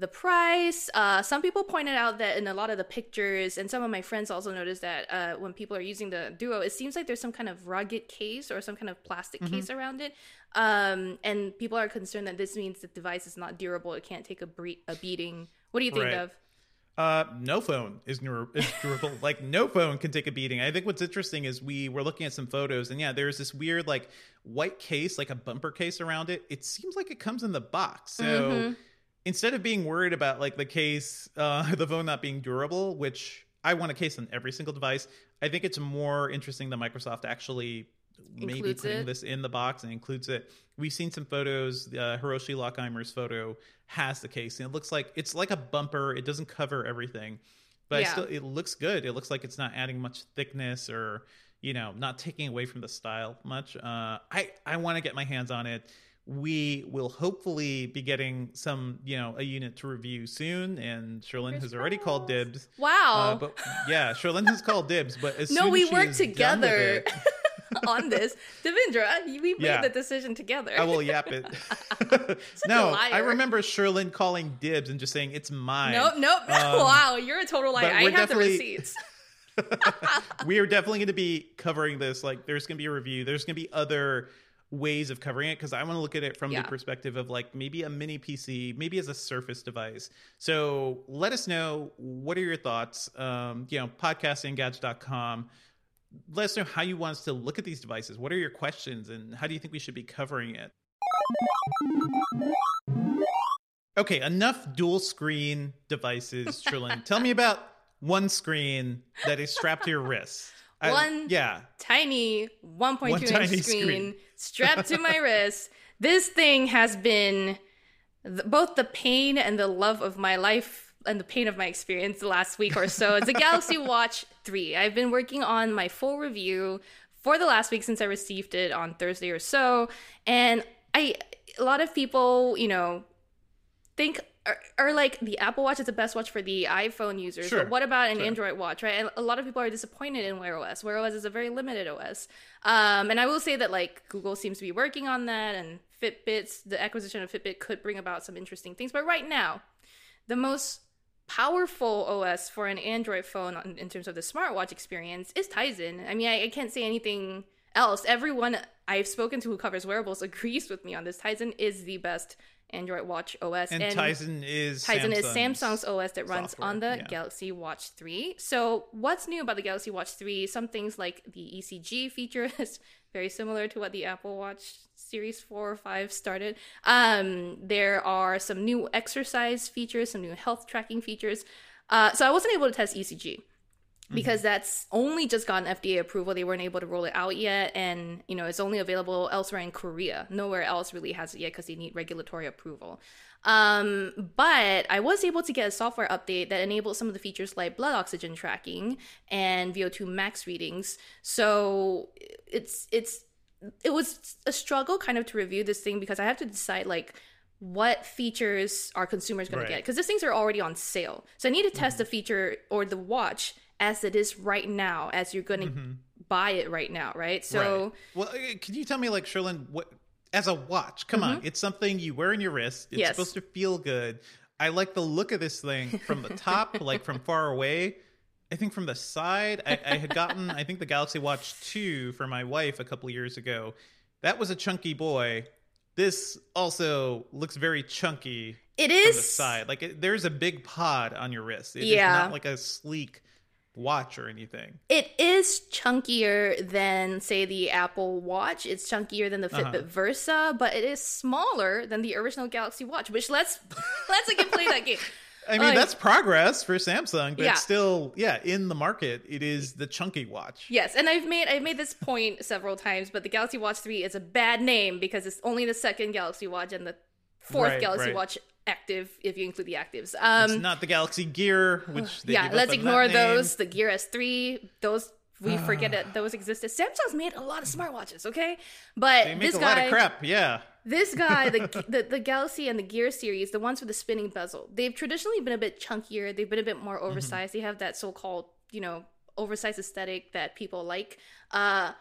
Speaker 2: the price uh, some people pointed out that in a lot of the pictures and some of my friends also noticed that uh, when people are using the duo it seems like there's some kind of rugged case or some kind of plastic case around it um, and people are concerned that this means the device is not durable it can't take a, bre- a beating what do you think
Speaker 1: Right.
Speaker 2: of
Speaker 1: Uh, no phone is, dur- is durable. like no phone can take a beating. I think what's interesting is we were looking at some photos, and yeah, there's this weird like white case, like a bumper case around it. It seems like it comes in the box. So instead of being worried about like the case, uh, the phone not being durable, which I want a case on every single device, I think it's more interesting that Microsoft actually maybe
Speaker 2: Includes
Speaker 1: putting
Speaker 2: it.
Speaker 1: this in the box and includes it. We've seen some photos. Uh, Hiroshi Lockheimer's photo has the case, and it looks like it's like a bumper. It doesn't cover everything, but
Speaker 2: Yeah.
Speaker 1: still it looks good. It looks like it's not adding much thickness or you know not taking away from the style much. Uh, I I want to get my hands on it. We will hopefully be getting some, you know, a unit to review soon, and Cherlynn has already called dibs.
Speaker 2: Wow.
Speaker 1: Uh, but yeah, Cherlynn has called dibs, but as
Speaker 2: no,
Speaker 1: soon
Speaker 2: we
Speaker 1: as she
Speaker 2: worked
Speaker 1: is done with
Speaker 2: together
Speaker 1: it-
Speaker 2: on this. Devindra, we made
Speaker 1: Yeah.
Speaker 2: the decision together.
Speaker 1: I will yap it. no. I remember Cherlynn calling dibs and just saying it's mine.
Speaker 2: Nope, nope.
Speaker 1: Um,
Speaker 2: wow, you're a total liar. I have the receipts.
Speaker 1: we are definitely going to be covering this. Like, there's going to be a review. There's going to be other ways of covering it because I want to look at it from
Speaker 2: Yeah.
Speaker 1: the perspective of like maybe a mini PC, maybe as a Surface device. So let us know what are your thoughts. Um, you know, podcast at engadget.com. Let us know how you want us to look at these devices. What are your questions, and how do you think we should be covering it? Okay, enough dual screen devices, Cherlynn. Tell me about one screen that is strapped to your wrist. I-
Speaker 2: One
Speaker 1: yeah.
Speaker 2: Tiny 1.2
Speaker 1: One
Speaker 2: inch screen,
Speaker 1: screen.
Speaker 2: strapped to my wrist. This thing has been th- both the pain and the love of my life and the pain of my experience the last week or so. It's a Galaxy Watch 3. I've been working on my full review for the last week since I received it on Thursday or so. And I a lot of people, you know, think are, are like the Apple Watch is the best watch for the iPhone users.
Speaker 1: Sure,
Speaker 2: But what about an
Speaker 1: sure.
Speaker 2: Android watch, right? And a lot of people are disappointed in Wear OS. Wear OS is a very limited OS. Um, and I will say that like Google seems to be working on that, and Fitbits, the acquisition of Fitbit could bring about some interesting things. But right now, the most powerful OS for an Android phone on- in terms of the smartwatch experience is Tizen. I mean, I, I can't say anything else. Everyone I've spoken to who covers wearables agrees with me on this. Tizen is the best Android watch OS.
Speaker 1: And, Tizen is
Speaker 2: Tizen is
Speaker 1: Samsung's
Speaker 2: Samsung's OS that runs
Speaker 1: software,
Speaker 2: on the
Speaker 1: yeah.
Speaker 2: Galaxy Watch 3. So, what's new about the Galaxy Watch 3? Some things like the ECG feature is very similar to what the Apple Watch Series 4 or 5 started. Um, there are some new exercise features, some new health tracking features. Uh, so, I wasn't able to test ECG because that's only just gotten FDA approval. They weren't able to roll it out yet, and you know it's only available elsewhere in Korea. Nowhere else really has it yet because they need regulatory approval. Um, but I was able to get a software update that enabled some of the features like blood oxygen tracking and VO2 max readings. So it's it's it was a struggle kind of to review this thing because I have to decide like what features are consumers going
Speaker 1: Right.
Speaker 2: to get because these things are already on sale. So I need to test the feature or the watch as it is right now, as you're going to buy it right now, right? So
Speaker 1: Right. well, uh, can you tell me, like, Cherlynn, what as a watch? Come on, it's something you wear in your wrist. It's
Speaker 2: Mm-hmm. Yes.
Speaker 1: supposed to feel good. I like the look of this thing from the top, like from far away. I think from the side, I, I had gotten, I think the Galaxy Watch 2 for my wife a couple years ago. That was a chunky boy. This also looks very chunky
Speaker 2: It is from
Speaker 1: the side. Like it, there's a big pod on your wrist. It is
Speaker 2: Yeah.
Speaker 1: not like a sleek watch or anything.
Speaker 2: It is chunkier than, say, the Apple Watch. It's chunkier than the Fitbit
Speaker 1: Uh-huh.
Speaker 2: Versa, but it is smaller than the original Galaxy Watch. Which let's let's again play that game.
Speaker 1: I mean,
Speaker 2: Like-
Speaker 1: that's progress for Samsung, but
Speaker 2: Yeah.
Speaker 1: still, yeah, in the market, it is the chunky watch.
Speaker 2: Yes, and I've made I've made this point several times, but the Galaxy Watch 3 is a bad name because it's only the second Galaxy Watch and the fourth
Speaker 1: Right,
Speaker 2: Galaxy
Speaker 1: right.
Speaker 2: Watch active if you include the actives.
Speaker 1: It's
Speaker 2: Um
Speaker 1: not the Galaxy Gear, which they
Speaker 2: yeah, let's ignore those. The Gear S3, those we forget that those existed. Samsung's made a lot of smartwatches, okay? But
Speaker 1: They make
Speaker 2: this
Speaker 1: a
Speaker 2: guy
Speaker 1: lot of crap. Yeah,
Speaker 2: This guy, the, the the Galaxy and the Gear series, the ones with the spinning bezel, they've traditionally been a bit chunkier. They've been a bit more oversized. They have that so-called, you know, oversized aesthetic that people like. Uh,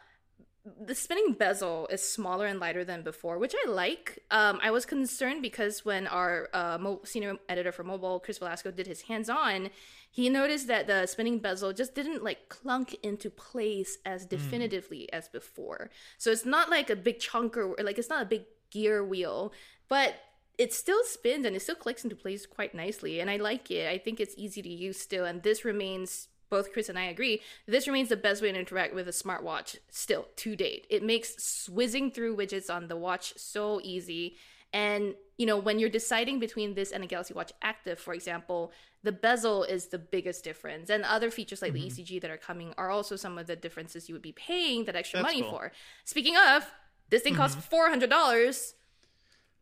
Speaker 2: the spinning bezel is smaller and lighter than before, which I like. Um, I was concerned because when our uh, mo- senior editor for mobile, Chris Velasco, did his hands-on, he noticed that the spinning bezel just didn't like clunk into place as definitively as before. So it's not like a big chunker, or like it's not a big gear wheel, but it still spins and it still clicks into place quite nicely. And I like it. I think it's easy to use still. And this remains, both Chris and I agree, this remains the best way to interact with a smartwatch still to date. It makes swizzing through widgets on the watch so easy. And you know, when you're deciding between this and a Galaxy Watch Active, for example, the bezel is the biggest difference. And other features like
Speaker 1: Mm-hmm.
Speaker 2: the ECG that are coming are also some of the differences you would be paying that extra
Speaker 1: That's
Speaker 2: money
Speaker 1: cool.
Speaker 2: for. Speaking of, this thing costs four hundred dollars.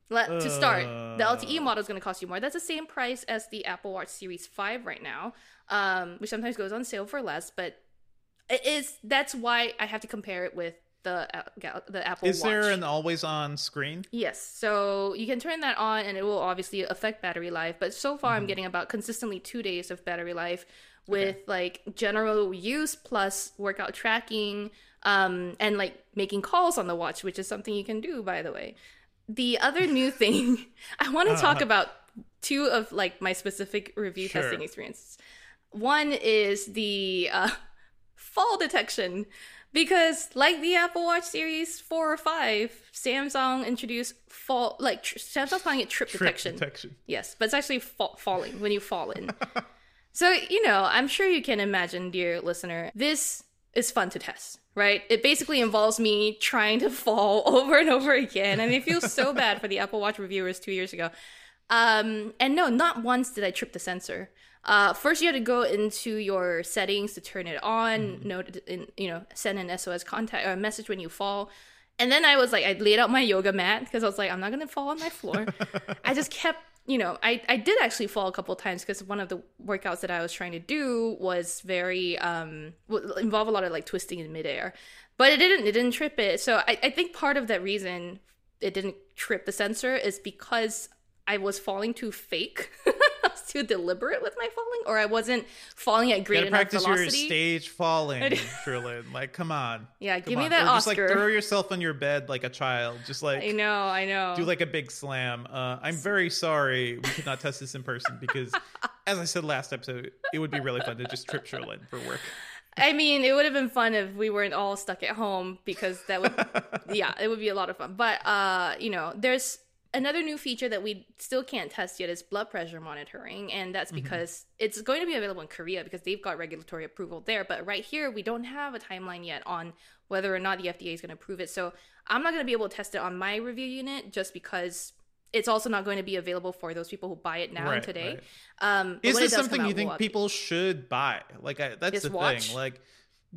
Speaker 2: Let to start. The
Speaker 1: Uh.
Speaker 2: LTE model is going to cost you more. That's the same price as the Apple Watch Series Five right now, um, which sometimes goes on sale for less. But it is that's why I have to compare it with the uh, the Apple Watch.
Speaker 1: Is
Speaker 2: Watch.
Speaker 1: there an always on screen?
Speaker 2: Yes, so you can turn that on, and it will obviously affect battery life. But so far,
Speaker 1: Mm-hmm.
Speaker 2: I'm getting about consistently two days of battery life with like general use plus workout tracking, um, and like making calls on the watch, which is something you can do, by the way. The other new thing I want to talk about two of like my specific review
Speaker 1: Sure.
Speaker 2: testing experiences. One is the uh, fall detection. Because like the apple watch series 4 or 5 samsung introduced fall like tr- samsung's calling it trip,
Speaker 1: Trip
Speaker 2: detection.
Speaker 1: detection.
Speaker 2: yes but it's actually fa- falling when you fall in. So you know i'm sure you can imagine dear listener this is fun to test right? It basically involves me trying to fall over and over again and i feel so bad for the apple watch reviewers two years ago. Um, and no, not once did I trip the sensor. Uh, first, you had to go into your settings to turn it on. Note, in, you know, send an SOS contact or a message when you fall. And then I was like, I laid out my yoga mat because I was like, I'm not gonna fall on my floor. I just kept, you know, I I did actually fall a couple of times because one of the workouts that I was trying to do was very um involve a lot of like twisting in midair, but it didn't it didn't trip it. So I I think part of that reason it didn't trip the sensor is because I was falling too fake. Was too deliberate with my falling, or I wasn't falling at great
Speaker 1: Gotta
Speaker 2: enough
Speaker 1: practice your stage falling, Cherlynn. Like, come on.
Speaker 2: Yeah,
Speaker 1: Come
Speaker 2: give me
Speaker 1: on.
Speaker 2: that
Speaker 1: or just like throw yourself on your bed like a child. Just like
Speaker 2: I know, I know.
Speaker 1: do like a big slam. Uh, I'm very sorry we could not test this in person because, as I said last episode, it would be really fun to just trip Cherlynn for work.
Speaker 2: I mean, it would have been fun if we weren't all stuck at home because that would, yeah, it would be a lot of fun. But uh, you know, there's another new feature that we still can't test yet is blood pressure monitoring, and that's because it's going to be available in Korea because they've got regulatory approval there. But right here, we don't have a timeline yet on whether or not the FDA is going to approve it. So I'm not going to be able to test it on my review unit just because. It's also not going to be available for those people who buy it now
Speaker 1: Right,
Speaker 2: today.
Speaker 1: right.
Speaker 2: Um,
Speaker 1: Is this something
Speaker 2: out,
Speaker 1: you think
Speaker 2: we'll
Speaker 1: people should buy? Like, I, that's the
Speaker 2: watch?
Speaker 1: thing. Like,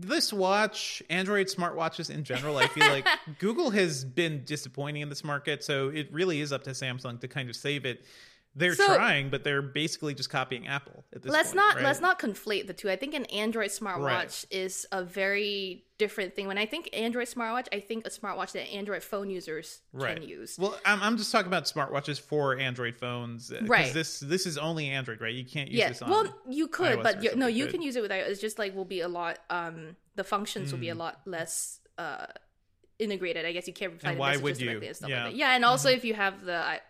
Speaker 1: this watch, Android smartwatches in general, I feel like Google has been disappointing in this market. So it really is up to Samsung to kind of save it. They're
Speaker 2: So-
Speaker 1: trying, but they're basically just copying Apple at this
Speaker 2: let's
Speaker 1: point,
Speaker 2: not
Speaker 1: right?
Speaker 2: let's not conflate the two. I think an Android smartwatch
Speaker 1: Right.
Speaker 2: is a very different thing. When I think Android smartwatch, I think a smartwatch that Android phone users
Speaker 1: right.
Speaker 2: can use.
Speaker 1: Well, I'm, I'm just talking about smartwatches for Android phones. uh,
Speaker 2: Right.
Speaker 1: This this is only Android, right? You can't use
Speaker 2: yeah,
Speaker 1: this on.
Speaker 2: well, you could,
Speaker 1: iOS
Speaker 2: but you, no, you
Speaker 1: but-
Speaker 2: can use it with. It's just like will be a lot. Um, the functions will be a
Speaker 1: Hmm.
Speaker 2: lot less. Uh, integrated. I guess you can't reply
Speaker 1: And
Speaker 2: to
Speaker 1: why
Speaker 2: messages
Speaker 1: would you?
Speaker 2: directly and stuff
Speaker 1: Yeah. Mm-hmm.
Speaker 2: like that. Yeah, and also if you have the I-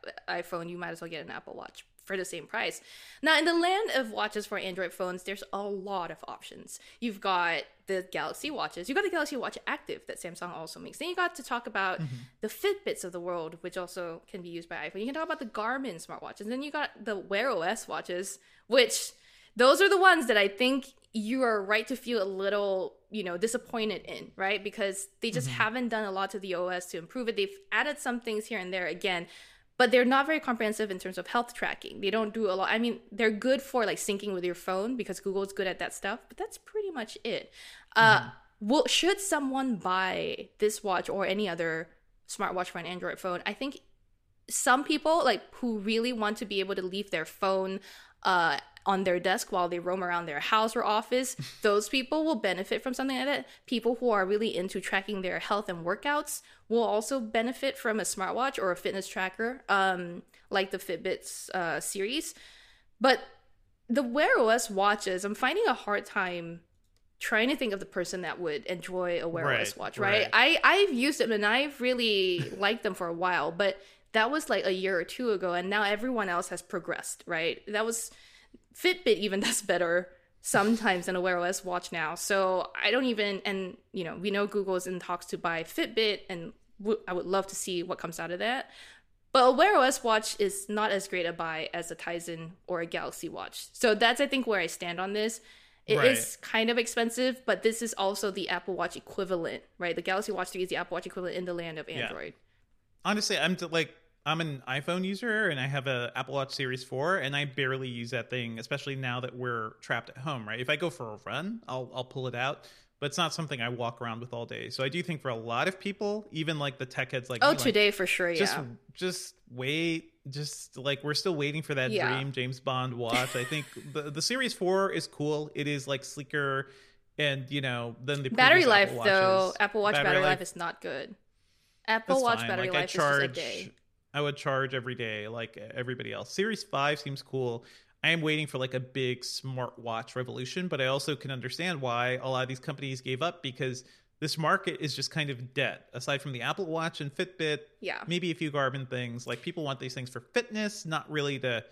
Speaker 2: iPhone, you might as well get an Apple Watch for the same price. Now, in the land of watches for Android phones, there's a lot of options. You've got the Galaxy watches. You got the Galaxy Watch Active that Samsung also makes. Then you got to talk about
Speaker 1: Mm-hmm.
Speaker 2: the Fitbits of the world, which also can be used by iPhone. You can talk about the Garmin smartwatches. Then you got the Wear OS watches, which those are the ones that I think you are right to feel a little, you know, disappointed in, right? Because they just haven't done a lot to the OS to improve it. They've added some things here and there again, but they're not very comprehensive in terms of health tracking. They don't do a lot. I mean, they're good for like syncing with your phone because Google's good at that stuff, but that's pretty much it. Uh, will, should someone buy this watch or any other smartwatch for an Android phone? I think some people like who really want to be able to leave their phone uh on their desk while they roam around their house or office those people will benefit from something like that people who are really into tracking their health and workouts will also benefit from a smartwatch or a fitness tracker um like the fitbits uh series but the wear os watches i'm finding a hard time trying to think of the person that would enjoy a wear os watch right?
Speaker 1: right.
Speaker 2: i i've used them and i've really liked them for a while but that was like a year or two ago and now everyone else has progressed right that was fitbit even does better sometimes than a wear os watch now so i don't even and you know we know google is in talks to buy fitbit and w- i would love to see what comes out of that but a Wear OS watch is not as great a buy as a Tizen or a Galaxy watch. So that's I think where I stand on this. It is
Speaker 1: Right.
Speaker 2: kind of expensive, but this is also the Apple Watch equivalent, right? The Galaxy Watch 3 is the Apple Watch equivalent in the land of
Speaker 1: Yeah.
Speaker 2: Android.
Speaker 1: honestly i'm like I'm an iPhone user and I have a Apple Watch Series 4 and I barely use that thing, especially now that we're trapped at home, right? If I go for a run, I'll I'll pull it out, but it's not something I walk around with all day. So I do think for a lot of people, even like the tech heads like
Speaker 2: Oh,
Speaker 1: me, like,
Speaker 2: today for sure.
Speaker 1: just
Speaker 2: yeah.
Speaker 1: just wait just like we're still waiting for that
Speaker 2: Yeah.
Speaker 1: dream James Bond watch. I think the the Series 4 is cool. It is like sleeker and you know, then the
Speaker 2: Battery life
Speaker 1: Apple
Speaker 2: though, Apple Watch battery, life is not good. Apple Watch
Speaker 1: fine.
Speaker 2: battery
Speaker 1: Like, I
Speaker 2: life
Speaker 1: charge,
Speaker 2: is just a day.
Speaker 1: I would charge every day like everybody else. Series 5 seems cool. I am waiting for like a big smartwatch revolution, but I also can understand why a lot of these companies gave up because this market is just kind of dead. Aside from the Apple Watch and Fitbit,
Speaker 2: Yeah.
Speaker 1: maybe a few Garmin things. Like people want these things for fitness, not really to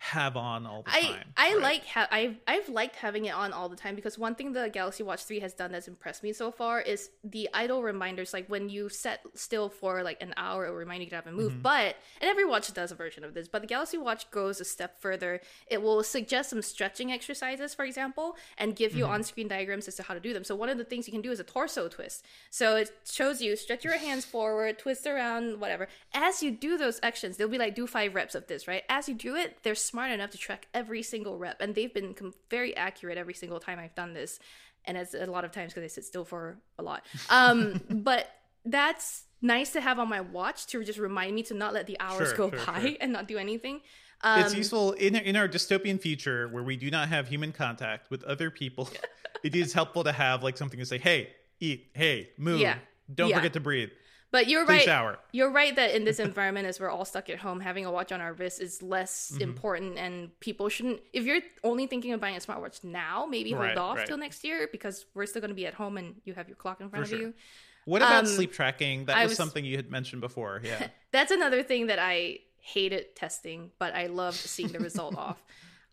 Speaker 1: have on all the
Speaker 2: I
Speaker 1: time.
Speaker 2: I
Speaker 1: right?
Speaker 2: like ha- I've I've liked having it on all the time because one thing the Galaxy Watch 3 has done that's impressed me so far is the idle reminders like when you set still for like an hour it will remind you to have a move
Speaker 1: Mm-hmm.
Speaker 2: but and every watch does a version of this but the Galaxy Watch goes a step further it will suggest some stretching exercises for example and give
Speaker 1: Mm-hmm.
Speaker 2: you on-screen diagrams as to how to do them so one of the things you can do is a torso twist so it shows you stretch your hands forward twist around whatever as you do those actions they'll be like do five reps of this right as you do it they're smart enough to track every single rep and they've been com- very accurate every single time i've done this and it's a lot of times because i sit still for a lot um but that's nice to have on my watch to just remind me to not let the hours
Speaker 1: Sure,
Speaker 2: go
Speaker 1: sure,
Speaker 2: by
Speaker 1: sure.
Speaker 2: and not do anything um,
Speaker 1: it's useful in in our dystopian future where we do not have human contact with other people. it is helpful to have like something to say, "Hey, eat. Hey, move.
Speaker 2: Yeah.
Speaker 1: Don't
Speaker 2: Yeah.
Speaker 1: forget to breathe.
Speaker 2: But you're
Speaker 1: Please
Speaker 2: right
Speaker 1: shower."
Speaker 2: You're right that in this environment, as we're all stuck at home, having a watch on our wrist is less
Speaker 1: Mm-hmm.
Speaker 2: important, and people shouldn't. If you're only thinking of buying a smartwatch now, maybe hold
Speaker 1: Right,
Speaker 2: off
Speaker 1: right.
Speaker 2: till next year because we're still going to be at home and you have your clock in front
Speaker 1: For
Speaker 2: of
Speaker 1: sure.
Speaker 2: you.
Speaker 1: What about
Speaker 2: Um,
Speaker 1: sleep tracking? That was,
Speaker 2: was-
Speaker 1: something you had mentioned before. Yeah.
Speaker 2: That's another thing that I hated testing, but I loved seeing the result off.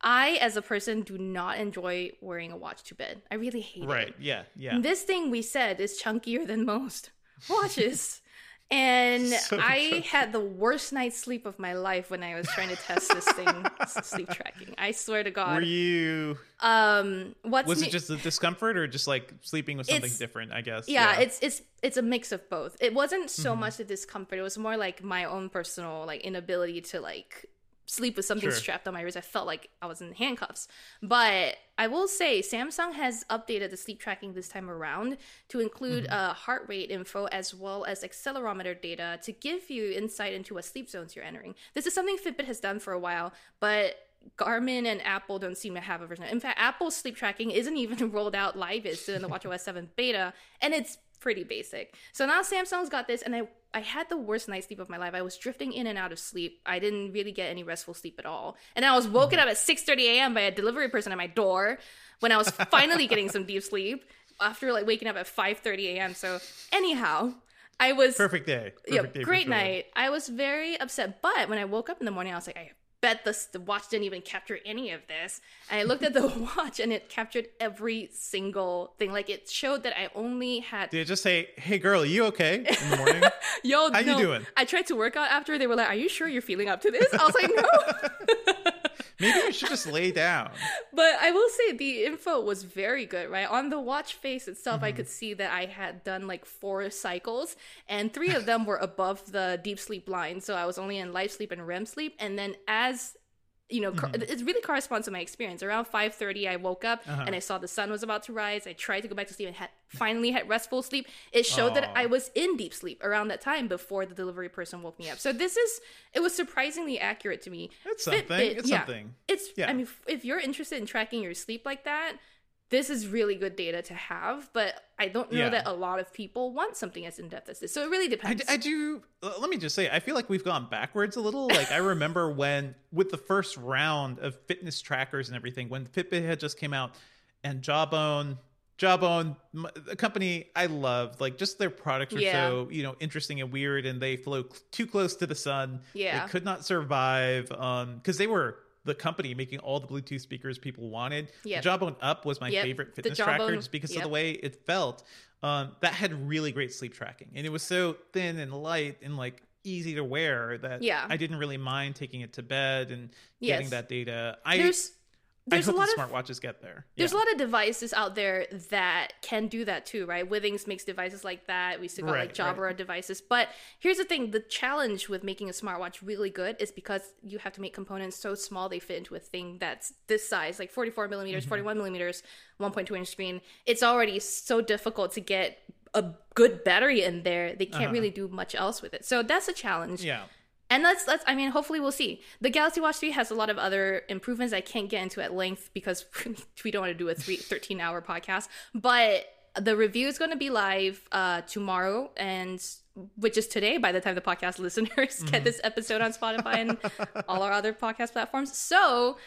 Speaker 2: I, as a person, do not enjoy wearing a watch to bed. I really hate it.
Speaker 1: right. Yeah. Yeah.
Speaker 2: This thing we said is chunkier than most watches. And
Speaker 1: So
Speaker 2: I had the worst night's sleep of my life when I was trying to test this thing, sleep tracking. I swear to God.
Speaker 1: Were you?
Speaker 2: um, what's
Speaker 1: Was it just the discomfort, or just like sleeping with something
Speaker 2: It's-
Speaker 1: different? I guess.
Speaker 2: yeah, it's it's it's a mix of both. It wasn't so
Speaker 1: Mm-hmm.
Speaker 2: much the discomfort; it was more like my own personal like inability to like sleep with something
Speaker 1: Sure.
Speaker 2: strapped on my wrist. I felt like I was in handcuffs. But I will say, Samsung has updated the sleep tracking this time around to include
Speaker 1: Mm-hmm.
Speaker 2: uh, heart rate info as well as accelerometer data to give you insight into what sleep zones you're entering. This is something Fitbit has done for a while, but Garmin and Apple don't seem to have a version. In fact, Apple's sleep tracking isn't even rolled out live. It's still in the WatchOS 7 beta, and it's pretty basic. So now Samsung's got this, and I I had the worst night's sleep of my life. I was drifting in and out of sleep. I didn't really get any restful sleep at all, and I was woken up at 6:30 a.m. by a delivery person at my door when I was finally getting some deep sleep after like waking up at 5:30 a.m. So anyhow. I was
Speaker 1: perfect day.
Speaker 2: yeah,
Speaker 1: day
Speaker 2: great
Speaker 1: sure.
Speaker 2: night. I was very upset, but when I woke up in the morning, I was like, I bet this the watch didn't even capture any of this. And I looked at the watch, and it captured every single thing. Like it showed that I only had.
Speaker 1: Did it just say, "Hey, girl, are you okay?" In the morning.
Speaker 2: Yo,
Speaker 1: How you doing?
Speaker 2: I tried to work out after. They were like, "Are you sure you're feeling up to this?" I was like, "No."
Speaker 1: Maybe you should just lay down.
Speaker 2: But I will say the info was very good, right? On the watch face itself,
Speaker 1: Mm-hmm.
Speaker 2: I could see that I had done like four cycles, and three of them were above the deep sleep line. So I was only in light sleep and REM sleep. And then as you know,
Speaker 1: Mm-hmm.
Speaker 2: it really corresponds to my experience. Around five thirty, I woke up
Speaker 1: Uh-huh.
Speaker 2: and I saw the sun was about to rise. I tried to go back to sleep and had finally had restful sleep. It showed that I was in deep sleep around that time before the delivery person woke me up. So this is it was surprisingly accurate to me.
Speaker 1: It's something.
Speaker 2: Fitbit,
Speaker 1: it's
Speaker 2: yeah.
Speaker 1: something.
Speaker 2: It's
Speaker 1: Yeah.
Speaker 2: I mean, if you're interested in tracking your sleep like that, this is really good data to have. But I don't know
Speaker 1: Yeah.
Speaker 2: that a lot of people want something as in depth as this. So it really
Speaker 1: I,
Speaker 2: depends.
Speaker 1: d- I do. Let me just say, I feel like we've gone backwards a little. Like I remember when, with the first round of fitness trackers and everything, when Fitbit had just came out, and Jawbone, Jawbone, a company I love, like just their products were
Speaker 2: Yeah.
Speaker 1: so you know interesting and weird, and they flow cl- too close to the sun.
Speaker 2: Yeah.
Speaker 1: they could not survive um because they were. The company making all the Bluetooth speakers people wanted.
Speaker 2: Yep.
Speaker 1: The Jawbone Up was my
Speaker 2: Yep.
Speaker 1: favorite fitness tracker just because of the way it felt. Um, that had really great sleep tracking, and it was so thin and light and like easy to wear that
Speaker 2: Yeah.
Speaker 1: I didn't really mind taking it to bed and
Speaker 2: Yes.
Speaker 1: getting that data. I
Speaker 2: There's there's
Speaker 1: I
Speaker 2: a
Speaker 1: hope
Speaker 2: lot
Speaker 1: the
Speaker 2: of
Speaker 1: smartwatches get there.
Speaker 2: there's
Speaker 1: Yeah.
Speaker 2: a lot of devices out there that can do that too, right? Withings makes devices like that. We still got like
Speaker 1: Right, right.
Speaker 2: Jabra devices. But here's the thing: the challenge with making a smartwatch really good is because you have to make components so small they fit into a thing that's this size, like 44 millimeters,
Speaker 1: Mm-hmm.
Speaker 2: 41 millimeters, 1.2 inch screen. It's already so difficult to get a good battery in there. They can't really do much else with it. So that's a challenge.
Speaker 1: Uh-huh. Yeah.
Speaker 2: And let's let's I mean hopefully we'll see. The Galaxy Watch 3 has a lot of other improvements I can't get into at length because we don't want to do a three, 13 hour podcast. But the review is going to be live uh tomorrow and which is today by the time the podcast listeners get this episode on Spotify and all our other podcast platforms. So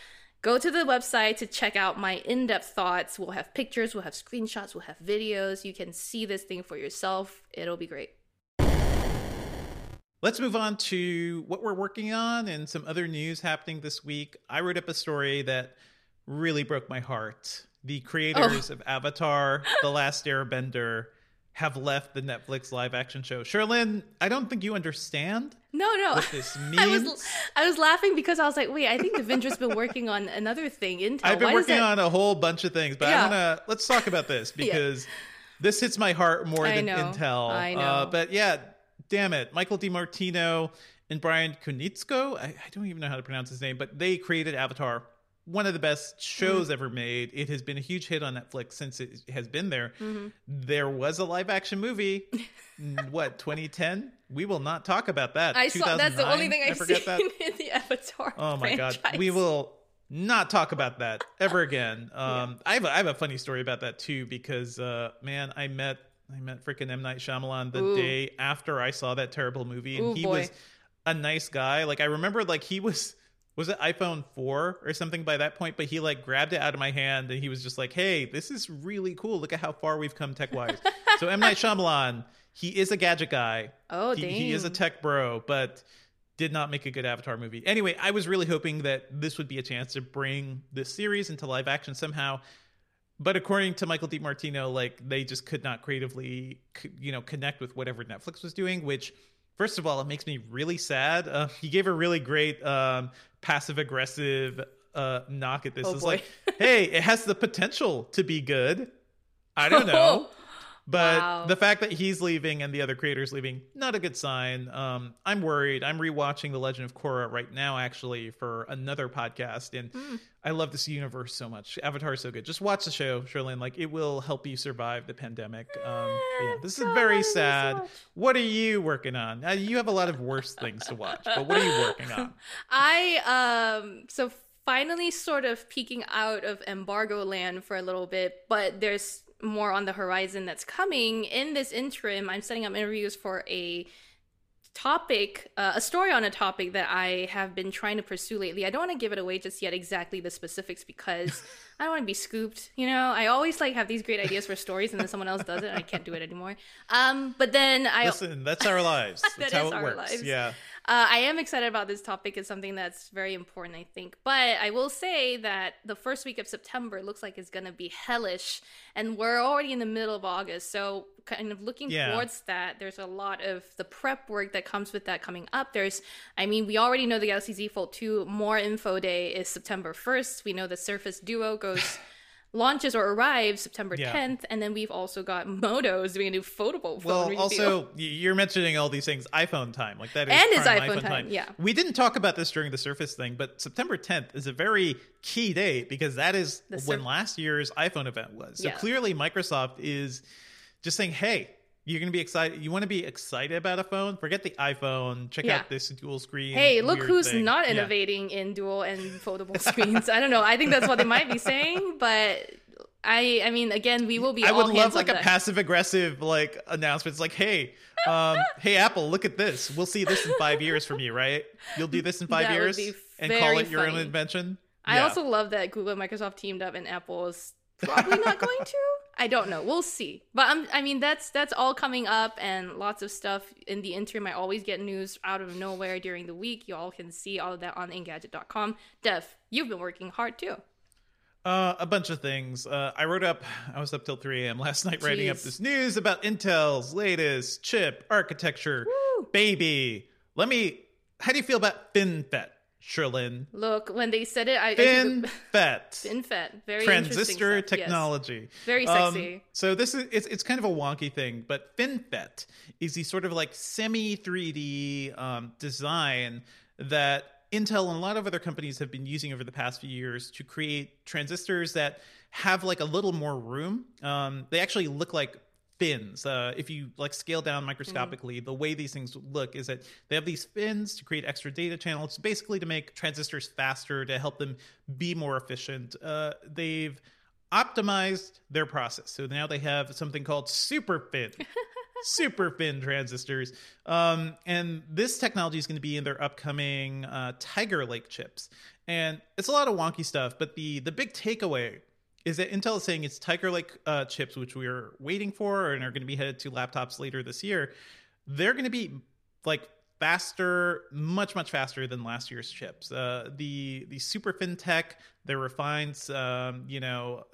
Speaker 2: go to the website to check out my in-depth thoughts. We'll have pictures, we'll have screenshots, we'll have videos. You can see this thing for yourself. It'll be great.
Speaker 1: Let's move on to what we're working on and some other news happening this week. I wrote up a story that really broke my heart. The creators of Avatar, The Last Airbender, have left the Netflix live action show. Cherlynn, I don't think you understand
Speaker 2: No, no.
Speaker 1: what this
Speaker 2: I
Speaker 1: means.
Speaker 2: was I was laughing because I was like, wait, I think Devindra's been working on another thing. Intel.
Speaker 1: I've been
Speaker 2: Why
Speaker 1: working
Speaker 2: that-
Speaker 1: on a whole bunch of things, but
Speaker 2: Yeah.
Speaker 1: I'm gonna let's talk about this because this hits my heart more
Speaker 2: I
Speaker 1: than
Speaker 2: know.
Speaker 1: Intel.
Speaker 2: I
Speaker 1: Uh,
Speaker 2: know.
Speaker 1: but yeah, damn it, Michael DiMartino and Bryan Konietzko. I, I don't even know how to pronounce his name, but they created Avatar, one of the best shows
Speaker 2: Mm-hmm.
Speaker 1: ever made. It has been a huge hit on Netflix since it has been there.
Speaker 2: Mm-hmm.
Speaker 1: There was a live action movie. what 2010? We will not talk about that.
Speaker 2: I saw that's the only thing
Speaker 1: I
Speaker 2: I've
Speaker 1: forget
Speaker 2: seen
Speaker 1: that.
Speaker 2: in the Avatar.
Speaker 1: Oh my god, we will not talk about that ever again. Um, I have a, I have a funny story about that too because uh, man, I met I met freaking M Night Shyamalan the
Speaker 2: Ooh.
Speaker 1: day after I saw that terrible movie, and
Speaker 2: Ooh,
Speaker 1: he
Speaker 2: boy.
Speaker 1: was a nice guy. Like I remember, like he was was it iPhone four or something by that point, but he like grabbed it out of my hand and he was just like, "Hey, this is really cool. Look at how far we've come tech wise." so M Night Shyamalan, he is a gadget guy.
Speaker 2: Oh,
Speaker 1: he, he is a tech bro, but did not make a good Avatar movie. Anyway, I was really hoping that this would be a chance to bring this series into live action somehow. But according to Michael DiMartino, like they just could not creatively, you know, connect with whatever Netflix was doing. Which, first of all, it makes me really sad. Uh, he gave a really great um, passive aggressive uh, knock at this.
Speaker 2: Oh,
Speaker 1: it's
Speaker 2: boy.
Speaker 1: like, hey, it has the potential to be good. I don't know. But
Speaker 2: Wow.
Speaker 1: the fact that he's leaving and the other creators leaving, not a good sign. Um, I'm worried. I'm rewatching The Legend of Korra right now, actually, for another podcast, and
Speaker 2: Hmm.
Speaker 1: I love this universe so much. Avatar is so good. Just watch the show, Cherlynn. Like it will help you survive the pandemic. Um, yeah, this is
Speaker 2: God, I
Speaker 1: very sad. What are you working on? Uh, you have a lot of worse things to watch, but what are you working on?
Speaker 2: I um so finally sort of peeking out of embargo land for a little bit, but there's more on the horizon that's coming. In this interim, I'm setting up interviews for a topic, uh, a story on a topic that I have been trying to pursue lately. I don't want to give it away just yet exactly the specifics because I don't want to be scooped. You know, I always like have these great ideas for stories and then someone else does it and I can't do it anymore. Um, but then I
Speaker 1: Listen, that's our lives. That's
Speaker 2: That
Speaker 1: how
Speaker 2: is
Speaker 1: it
Speaker 2: our
Speaker 1: works.
Speaker 2: lives.
Speaker 1: Yeah.
Speaker 2: Uh, I am excited about this topic. It's something that's very important, I think. But I will say that the first week of September looks like it's going to be hellish, and we're already in the middle of August. So, kind of looking
Speaker 1: Yeah.
Speaker 2: towards that, there's a lot of the prep work that comes with that coming up. There's, I mean, we already know the Galaxy Z Fold 2 more info day is September 1st. We know the Surface Duo goes. Launches or arrives September
Speaker 1: Yeah.
Speaker 2: 10th, and then we've also got Moto's doing a new foldable phone
Speaker 1: Well,
Speaker 2: review.
Speaker 1: also you're mentioning all these things. iPhone time, like that is
Speaker 2: And it's
Speaker 1: prime
Speaker 2: iPhone time, yeah.
Speaker 1: We didn't talk about this during the Surface thing, but September 10th is a very key date because that is
Speaker 2: The
Speaker 1: when last year's iPhone event was. So
Speaker 2: Yeah.
Speaker 1: clearly, Microsoft is just saying, "Hey, you're going to be excited. You want to be excited about a phone? Forget the iPhone. Check
Speaker 2: Yeah.
Speaker 1: out this dual screen.
Speaker 2: Hey, look who's
Speaker 1: thing."
Speaker 2: not
Speaker 1: Yeah.
Speaker 2: innovating in dual and foldable screens. I don't know. I think that's what they might be saying, but I I mean again, we will be
Speaker 1: I would love like a passive aggressive like announcement. It's like, hey, um, hey Apple, look at this. We'll see this in five years from you, right? You'll do this in five
Speaker 2: That
Speaker 1: years and call it your own invention.
Speaker 2: I
Speaker 1: Yeah.
Speaker 2: also love that Google and Microsoft teamed up and Apple is probably not going to. I don't know. We'll see. But I'm, I mean, that's that's all coming up, and lots of stuff in the interim. I always get news out of nowhere during the week. You all can see all of that on Engadget.com. Dev, you've been working hard too.
Speaker 1: Uh, a bunch of things. Uh, I wrote up. I was up till 3 a.m. last night writing up this news about Intel's latest chip architecture.
Speaker 2: Woo.
Speaker 1: Baby, let me. How do you feel about FinFET? Cherlynn.
Speaker 2: Look, when they said it, I
Speaker 1: FinFET.
Speaker 2: FinFET. Very
Speaker 1: transistor
Speaker 2: stuff. Yes.
Speaker 1: technology.
Speaker 2: Very
Speaker 1: Um,
Speaker 2: sexy.
Speaker 1: so this is it's, it's kind of a wonky thing, but FinFET is the sort of like semi 3D um, design that Intel and a lot of other companies have been using over the past few years to create transistors that have like a little more room. Um, they actually look like fins. Uh, if you like scale down microscopically, the way these things look is that they have these fins to create extra data channels, basically to make transistors faster, to help them be more efficient. Uh, they've optimized their process. So now they have something called SuperFin. super fin transistors. Um, and this technology is going to be in their upcoming uh, Tiger Lake chips. And it's a lot of wonky stuff, but the the big takeaway is that Intel is saying it's Tiger Lake uh, chips, which we are waiting for and are going to be headed to laptops later this year. They're going to be like faster, much much faster than last year's chips. Uh, the the super FinTech, their refined, um, you know,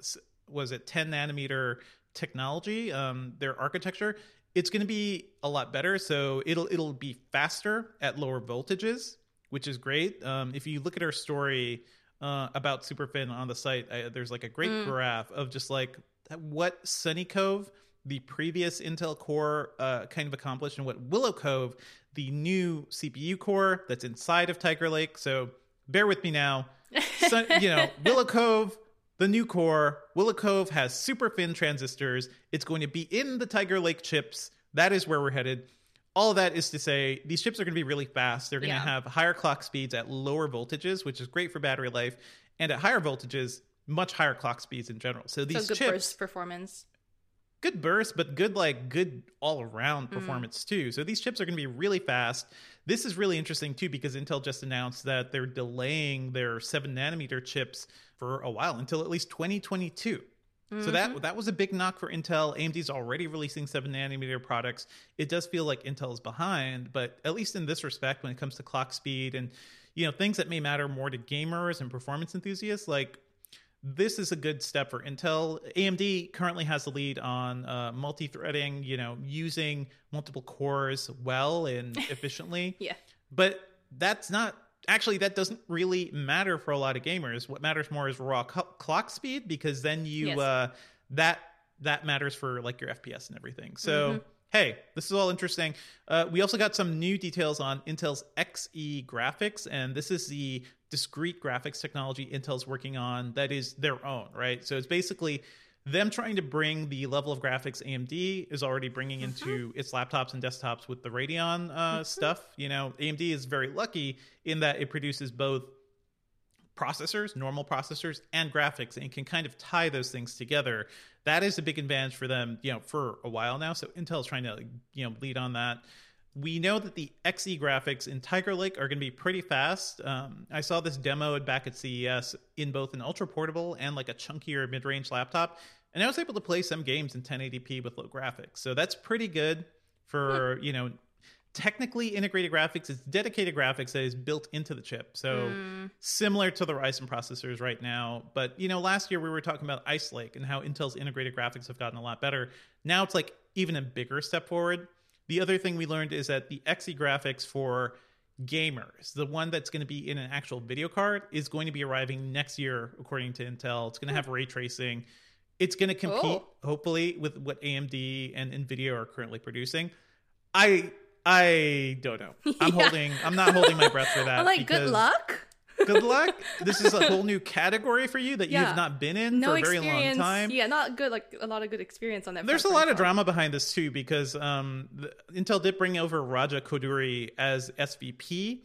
Speaker 1: was it 10 nanometer technology, um, their architecture. It's going to be a lot better, so it'll it'll be faster at lower voltages, which is great. Um, if you look at our story uh, about Superfin on the site, uh, there's like a great graph of just like what Sunny Cove, the previous Intel core, uh, kind of accomplished, and what Willow Cove, the new CPU core that's inside of Tiger Lake. So bear with me now. Sun, you know, Willow Cove, the new core. Willow Cove has super fin transistors. It's going to be in the Tiger Lake chips. That is where we're headed. All of that is to say, these chips are going to be really fast. They're going to
Speaker 2: Yeah.
Speaker 1: have higher clock speeds at lower voltages, which is great for battery life, and at higher voltages, much higher clock speeds in general. So these
Speaker 2: So good
Speaker 1: chips,
Speaker 2: burst performance.
Speaker 1: good burst, but good like good all around
Speaker 2: Mm.
Speaker 1: performance too. So these chips are going to be really fast. This is really interesting too because Intel just announced that they're delaying their seven nanometer chips for a while until at least 2022. So
Speaker 2: Mm-hmm.
Speaker 1: that that was a big knock for Intel. AMD's already releasing seven nanometer products. It does feel like Intel is behind, but at least in this respect, when it comes to clock speed and you know things that may matter more to gamers and performance enthusiasts, like this is a good step for Intel. AMD currently has the lead on uh, multi-threading, you know, using multiple cores well and efficiently.
Speaker 2: Yeah.
Speaker 1: But that's not actually that doesn't really matter for a lot of gamers. What matters more is raw co- clock speed because then you
Speaker 2: Yes.
Speaker 1: uh, that that matters for like your FPS and everything. So. Hey, this is all interesting. Uh, we also got some new details on Intel's Xe graphics, and this is the discrete graphics technology Intel's working on that is their own, right? So it's basically them trying to bring the level of graphics AMD is already bringing into its laptops and desktops with the Radeon uh, stuff. You know, AMD is very lucky in that it produces both processors, normal processors, and graphics, and can kind of tie those things together. That is a big advantage for them, you know, for a while now. So Intel is trying to, you know, lead on that. We know that the Xe graphics in Tiger Lake are going to be pretty fast. Um, I saw this demoed back at CES in both an ultra portable and like a chunkier mid range laptop, and I was able to play some games in 1080p with low graphics. So that's pretty good for you know technically integrated graphics. It's dedicated graphics that is built into the chip. So similar to the Ryzen processors right now. But you know, last year we were talking about Ice Lake and how Intel's integrated graphics have gotten a lot better. Now it's like even a bigger step forward. The other thing we learned is that the Xe graphics for gamers, the one that's going to be in an actual video card, is going to be arriving next year, according to Intel. It's going to hmm. have ray tracing. It's going to compete,
Speaker 2: Oh.
Speaker 1: hopefully, with what AMD and Nvidia are currently producing. I I don't know. I'm
Speaker 2: Yeah.
Speaker 1: holding. I'm not holding my breath for that.
Speaker 2: I'm like, good luck.
Speaker 1: Good luck. This is a whole new category for you that you've not been in
Speaker 2: No
Speaker 1: for a very
Speaker 2: experience.
Speaker 1: long time.
Speaker 2: Yeah, not good. Like a lot of good experience on that.
Speaker 1: There's a lot of drama behind this too because um, the, Intel did bring over Raja Koduri as SVP,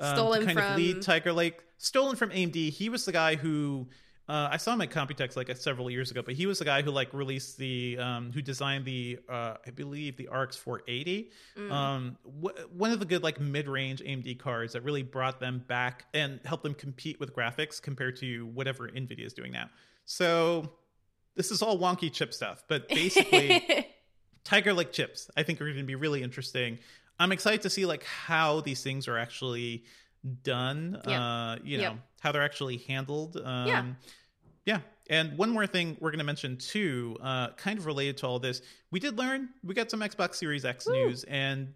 Speaker 1: um,
Speaker 2: Stolen
Speaker 1: to kind of lead Tiger Lake. Stolen from AMD. He was the guy who uh, I saw him at Computex like several years ago, but he was the guy who like released the um, who designed the uh, I believe the RX 480.
Speaker 2: Mm.
Speaker 1: Um, w- one of the good like mid-range AMD cards that really brought them back and helped them compete with graphics compared to whatever Nvidia is doing now. So this is all wonky chip stuff, but basically. Tiger Lake chips, I think are going to be really interesting. I'm excited to see like how these things are actually done.
Speaker 2: Yeah.
Speaker 1: Uh, you know
Speaker 2: Yep.
Speaker 1: How they're actually handled. Um,
Speaker 2: Yeah.
Speaker 1: yeah. And one more thing we're going to mention too, uh, kind of related to all this, we did learn we got some Xbox Series X news, and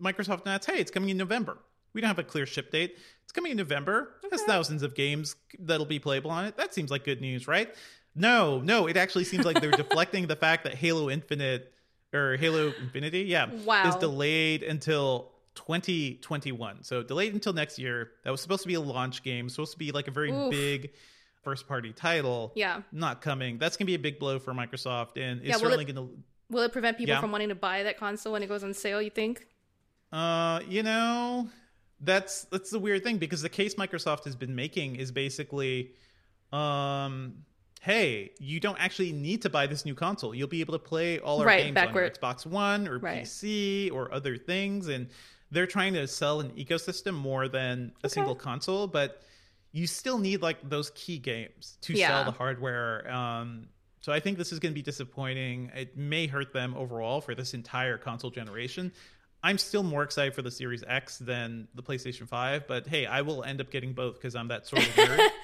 Speaker 1: Microsoft announced, hey, it's coming in November. We don't have a clear ship date. It's coming in November. It has thousands of games that'll be playable on it. That seems like good news, right? No, no, it actually seems like they're deflecting the fact that Halo Infinite or Halo Infinity, yeah,
Speaker 2: Wow.
Speaker 1: is delayed until 2021. So delayed until next year. That was supposed to be a launch game, supposed to be like a very
Speaker 2: Oof.
Speaker 1: big first party title.
Speaker 2: Yeah.
Speaker 1: Not coming. That's going to be a big blow for Microsoft and it's
Speaker 2: Yeah,
Speaker 1: certainly going to
Speaker 2: Will it prevent people
Speaker 1: Yeah.
Speaker 2: from wanting to buy that console when it goes on sale? You think?
Speaker 1: Uh, you know, that's that's the weird thing because the case Microsoft has been making is basically, um, hey, you don't actually need to buy this new console. You'll be able to play all our
Speaker 2: Right,
Speaker 1: games
Speaker 2: backward.
Speaker 1: on Xbox One or
Speaker 2: Right.
Speaker 1: PC or other things, and they're trying to sell an ecosystem more than a single console, but you still need like those key games to
Speaker 2: Yeah.
Speaker 1: sell the hardware. Um, so I think this is going to be disappointing. It may hurt them overall for this entire console generation. I'm still more excited for the Series X than the PlayStation 5, but hey, I will end up getting both because I'm that sort of nerd.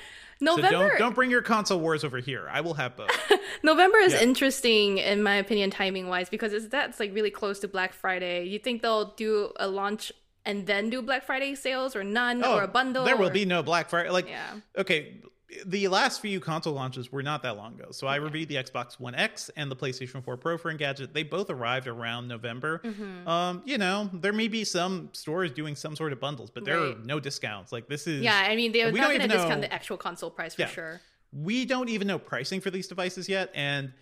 Speaker 1: so don't don't bring your console wars over here. I will have both.
Speaker 2: November is
Speaker 1: Yeah.
Speaker 2: interesting in my opinion, timing wise, because it's that's like really close to Black Friday. You think they'll do a launch and then do Black Friday sales, or none, oh, or a bundle?
Speaker 1: Oh, There will
Speaker 2: or-
Speaker 1: be no Black Friday. Like,
Speaker 2: Yeah.
Speaker 1: okay, the last few console launches were not that long ago. So I reviewed the Xbox One X and the PlayStation 4 Pro for Engadget. They both arrived around November.
Speaker 2: Mm-hmm.
Speaker 1: Um, you know, there may be some stores doing some sort of bundles, but there are no discounts. Like this is
Speaker 2: Yeah, I mean they're
Speaker 1: we
Speaker 2: not
Speaker 1: don't
Speaker 2: going to
Speaker 1: even
Speaker 2: discount
Speaker 1: know-
Speaker 2: the actual console price for
Speaker 1: Yeah.
Speaker 2: sure.
Speaker 1: we don't even know pricing for these devices yet and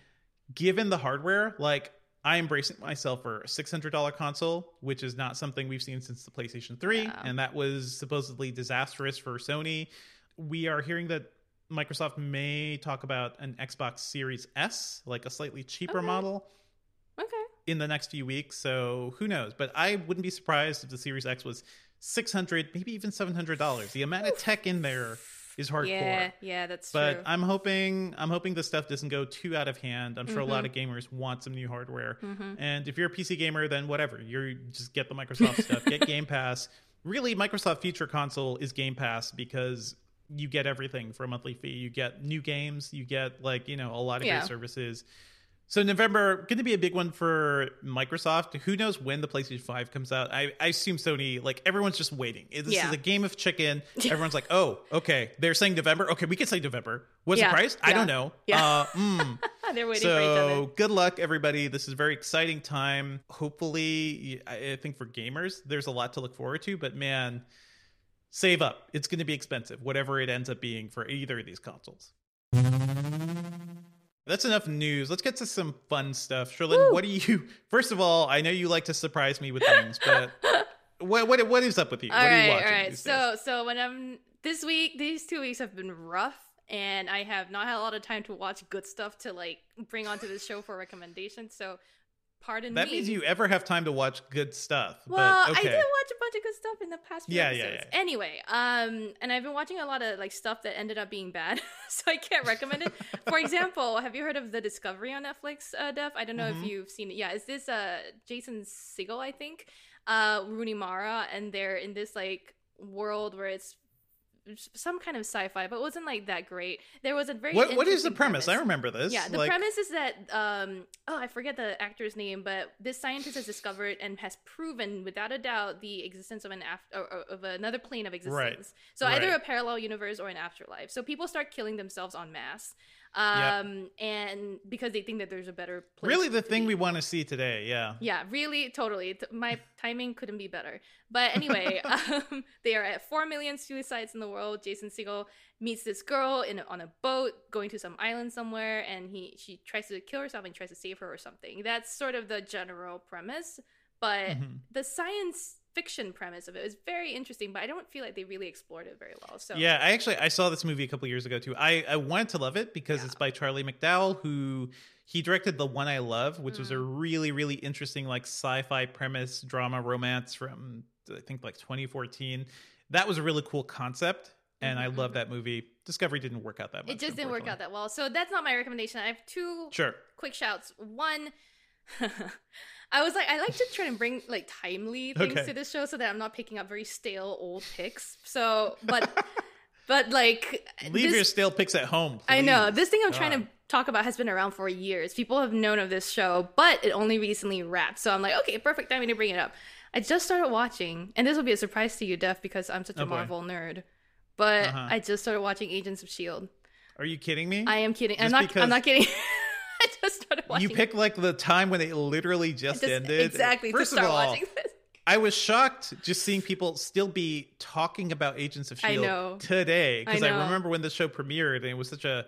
Speaker 1: given the hardware like i am bracing myself for a $600 console which is not something we've seen since the playstation 3
Speaker 2: Yeah.
Speaker 1: and that was supposedly disastrous for sony we are hearing that microsoft may talk about an xbox series s like a slightly cheaper
Speaker 2: Okay.
Speaker 1: model
Speaker 2: Okay.
Speaker 1: in the next few weeks so who knows but i wouldn't be surprised if the series x was 600 maybe even $700 the amount of tech in there is hardcore
Speaker 2: Yeah, yeah, that's
Speaker 1: but
Speaker 2: true.
Speaker 1: But I'm hoping I'm hoping this stuff doesn't go too out of hand. I'm sure a lot of
Speaker 2: Mm-hmm.
Speaker 1: gamers want some new hardware. And if you're a PC gamer, then whatever. You just get the Microsoft stuff, get Game Pass. Really, Microsoft Future Console is Game Pass because you get everything for a monthly fee. You get new games, you get like, you know, a lot of
Speaker 2: Yeah.
Speaker 1: great services. So November going to be a big one for Microsoft. Who knows when the PlayStation 5 comes out? I, I assume Sony like everyone's just waiting. This
Speaker 2: Yeah.
Speaker 1: is a game of chicken. Everyone's like, "Oh, okay. They're saying November. Okay, we can say November. What's
Speaker 2: Yeah,
Speaker 1: the price? I don't know.
Speaker 2: yeah.
Speaker 1: Uh, mm.
Speaker 2: they're waiting for each other.
Speaker 1: So good luck, everybody. This is a very exciting time. Hopefully, I think for gamers, there's a lot to look forward to. But man, save up. It's going to be expensive, whatever it ends up being for either of these consoles. That's enough news. Let's get to some fun stuff.
Speaker 2: Cherlynn,
Speaker 1: what do you? First of all, I know you like to surprise me with things, but what what what is up with you?
Speaker 2: All
Speaker 1: what are you watching?
Speaker 2: right.
Speaker 1: these days?
Speaker 2: So, so when I'm this week, these two weeks have been rough, and I have not had a lot of time to watch good stuff to like bring onto this show for recommendations. So, pardon
Speaker 1: that
Speaker 2: me.
Speaker 1: means you ever have time to watch good stuff.
Speaker 2: Well,
Speaker 1: but okay.
Speaker 2: I did watch a bunch of good stuff in the past few
Speaker 1: Yeah, yeah,
Speaker 2: episodes.
Speaker 1: yeah.
Speaker 2: Anyway, um, and I've been watching a lot of like stuff that ended up being bad, so I can't recommend it. For example, have you heard of the Discovery on Netflix, uh, Dev? I don't know
Speaker 1: Mhm.
Speaker 2: if you've seen it. Yeah, is this uh Jason Segel? I think, uh, Rooney Mara, and they're in this like world where it's some kind of sci-fi, but it wasn't like that great. There was a very
Speaker 1: what what is the
Speaker 2: interesting
Speaker 1: premise? I remember this.
Speaker 2: yeah, the
Speaker 1: Like-
Speaker 2: premise is that um oh I forget the actor's name, but this scientist has discovered and has proven without a doubt the existence of an after of another plane of existence. So either a parallel universe or an afterlife. So people start killing themselves en masse. Um and because they think that there's a better place.
Speaker 1: Really, the thing
Speaker 2: be.
Speaker 1: we want to see today. Yeah.
Speaker 2: Yeah, really, totally. My timing couldn't be better. But anyway, um, they are at 4 million suicides in the world. Jason Segel meets this girl in on a boat going to some island somewhere, and he she tries to kill herself and tries to save her or something. That's sort of the general premise. But
Speaker 1: Mhm.
Speaker 2: the science fiction premise of it was very interesting, but I don't feel like they really explored it very well. So
Speaker 1: Yeah, I actually I saw this movie a couple years ago too. I I wanted to love it because
Speaker 2: Yeah.
Speaker 1: it's by Charlie McDowell who he directed The One I Love, which was a
Speaker 2: Mm.
Speaker 1: really really interesting like sci-fi premise drama romance from I think like 2014. That was a really cool concept and I
Speaker 2: Mhm,
Speaker 1: love that movie. Discovery didn't work out that much.
Speaker 2: it just didn't work out that well. So that's not my recommendation. I have two
Speaker 1: Sure.
Speaker 2: quick shouts. One, I was like, I like to try and bring like timely things
Speaker 1: Okay.
Speaker 2: to this show so that I'm not picking up very stale old picks. So, but, but like,
Speaker 1: Leave
Speaker 2: this-
Speaker 1: your stale picks at home.
Speaker 2: I know this thing I'm trying to talk about has been around for years. People have known of this show, but it only recently wrapped. So I'm like, okay, perfect timing to bring it up. I just started watching, and this will be a surprise to you, Dev, because I'm such a
Speaker 1: Oh.
Speaker 2: Marvel nerd. But
Speaker 1: Uh-huh.
Speaker 2: I just started watching Agents of Shield.
Speaker 1: Are you kidding me?
Speaker 2: I am kidding. I'm not.
Speaker 1: because-
Speaker 2: I'm not kidding. Started watching.
Speaker 1: you pick like the time when it literally just,
Speaker 2: just,
Speaker 1: ended.
Speaker 2: exactly
Speaker 1: First
Speaker 2: to start
Speaker 1: of all,
Speaker 2: watching this.
Speaker 1: I was shocked just seeing people still be talking about Agents of Shield today because
Speaker 2: I
Speaker 1: I, remember when the show premiered and it was such a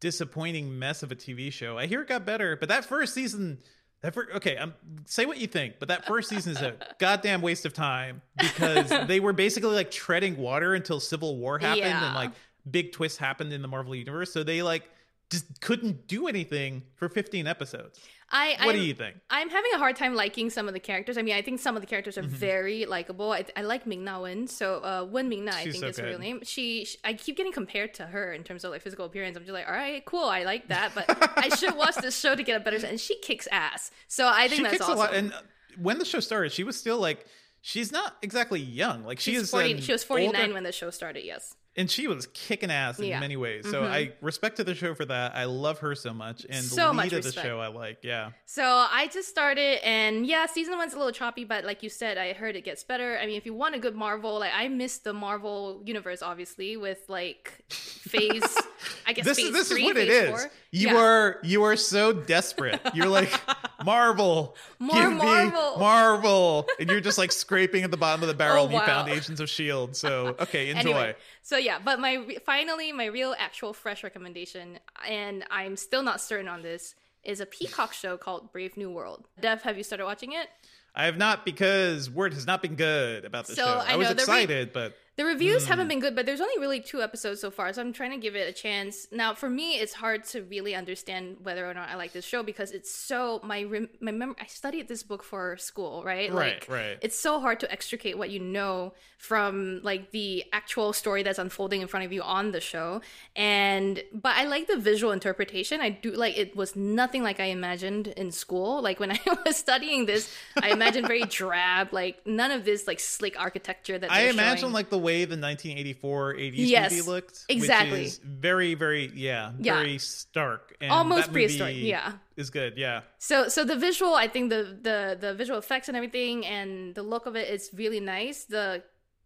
Speaker 1: disappointing mess of a TV show. I hear it got better, but that first season, that fir- okay, um, say what you think, but that first season is a goddamn waste of time because they were basically like treading water until Civil War happened
Speaker 2: Yeah.
Speaker 1: and like big twists happened in the Marvel universe, so they like just couldn't do anything for 15 episodes.
Speaker 2: I.
Speaker 1: What
Speaker 2: I'm,
Speaker 1: do you think?
Speaker 2: I'm having a hard time liking some of the characters. I mean, I think some of the characters
Speaker 1: Mm-hmm.
Speaker 2: are very likable. I, I like Ming Na Wen. So, uh, Wen Ming Na, I
Speaker 1: She's
Speaker 2: think
Speaker 1: so
Speaker 2: is her real name. She, sh I keep getting compared to her in terms of like physical appearance. I'm just like, all right, cool, I like that, but I should watch this show to get a better. sense. And she kicks ass. So I think
Speaker 1: she
Speaker 2: that's awesome.
Speaker 1: a lot. And uh, when the show started, she was still like, she's not exactly young. Like she
Speaker 2: She's
Speaker 1: is.
Speaker 2: 40, she was 49
Speaker 1: older-
Speaker 2: when the show started. Yes.
Speaker 1: And she was kicking ass in
Speaker 2: Yeah. Mm-hmm.
Speaker 1: many ways. So I respect to the show for that. I love her so much, and
Speaker 2: So
Speaker 1: the lead
Speaker 2: much
Speaker 1: of the show I like. Yeah,
Speaker 2: So I just started, and yeah, season one's a little choppy, but like you said, I heard it gets better. I mean, if you want a good Marvel, like I miss the Marvel universe, obviously, with like Phase. I guess
Speaker 1: this
Speaker 2: phase
Speaker 1: is this
Speaker 2: three,
Speaker 1: is what it is.
Speaker 2: four.
Speaker 1: You
Speaker 2: Yeah.
Speaker 1: are you are so desperate. You're like Marvel,
Speaker 2: More
Speaker 1: give me
Speaker 2: Marvel."
Speaker 1: Marvel, and you're just like scraping at the bottom of the barrel.
Speaker 2: Oh,
Speaker 1: and you found
Speaker 2: wow.
Speaker 1: Agents of Shield. So okay, enjoy.
Speaker 2: Anyway, so yeah, but my finally my real actual fresh recommendation, and I'm still not certain on this, is a Peacock show called Brave New World. Dev, have you started watching it?
Speaker 1: I have not because word has not been good about the
Speaker 2: So,
Speaker 1: show.
Speaker 2: I
Speaker 1: I, was
Speaker 2: the re-
Speaker 1: excited, but
Speaker 2: The reviews
Speaker 1: Hmm.
Speaker 2: haven't been good, but there's only really two episodes so far, so I'm trying to give it a chance. Now, for me, it's hard to really understand whether or not I like this show because it's so my rem- my mem- I studied this book for school, right?
Speaker 1: Right,
Speaker 2: like,
Speaker 1: right.
Speaker 2: It's so hard to extricate what you know from like the actual story that's unfolding in front of you on the show. And but I like the visual interpretation. I do like it was nothing like I imagined in school. Like when I was studying this, I imagined very drab, like none of this like slick architecture that
Speaker 1: I imagine
Speaker 2: showing.
Speaker 1: like the way the 1984 80s
Speaker 2: Yes,
Speaker 1: movie looked,
Speaker 2: exactly.
Speaker 1: which is very, very, yeah,
Speaker 2: Yeah.
Speaker 1: very stark, and
Speaker 2: Almost prehistoric, yeah.
Speaker 1: is good, yeah.
Speaker 2: So so the visual, I think the the the visual effects and everything and the look of it is really nice. The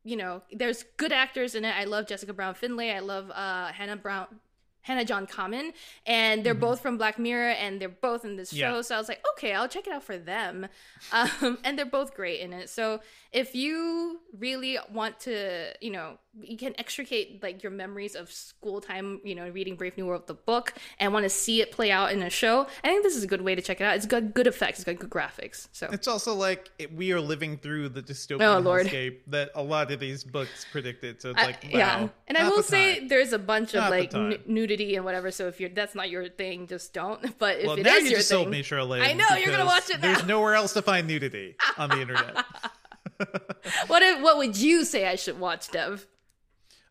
Speaker 2: you know, there's good actors in it. I love Jessica Brown Findlay. I love uh Hannah Brown Hannah John-Kamen and they're both from Black Mirror and they're both in this show.
Speaker 1: Mm-hmm. Yeah.
Speaker 2: So I was like, okay, I'll check it out for them. Um, and they're both great in it. So if you really want to, you know, you can extricate like your memories of school time, you know, reading Brave New World, the book, and want to see it play out in a show, I think this is a good way to check it out. It's got good effects, it's got good graphics. So
Speaker 1: It's also like it, we are living through the dystopian
Speaker 2: Oh, Lord.
Speaker 1: that a lot of these books predicted. So it's
Speaker 2: I-
Speaker 1: like, wow,
Speaker 2: yeah, and I will say
Speaker 1: time.
Speaker 2: there's a bunch of
Speaker 1: Not the
Speaker 2: like n- nudity and whatever. So if you're that's not your thing, just don't. But if
Speaker 1: well,
Speaker 2: it
Speaker 1: now
Speaker 2: is
Speaker 1: you
Speaker 2: your
Speaker 1: just
Speaker 2: thing,
Speaker 1: sold me, Charlotte.
Speaker 2: I know, you're gonna watch it
Speaker 1: There's nowhere else to find nudity on the internet.
Speaker 2: what if, what would you say I should watch, Dev?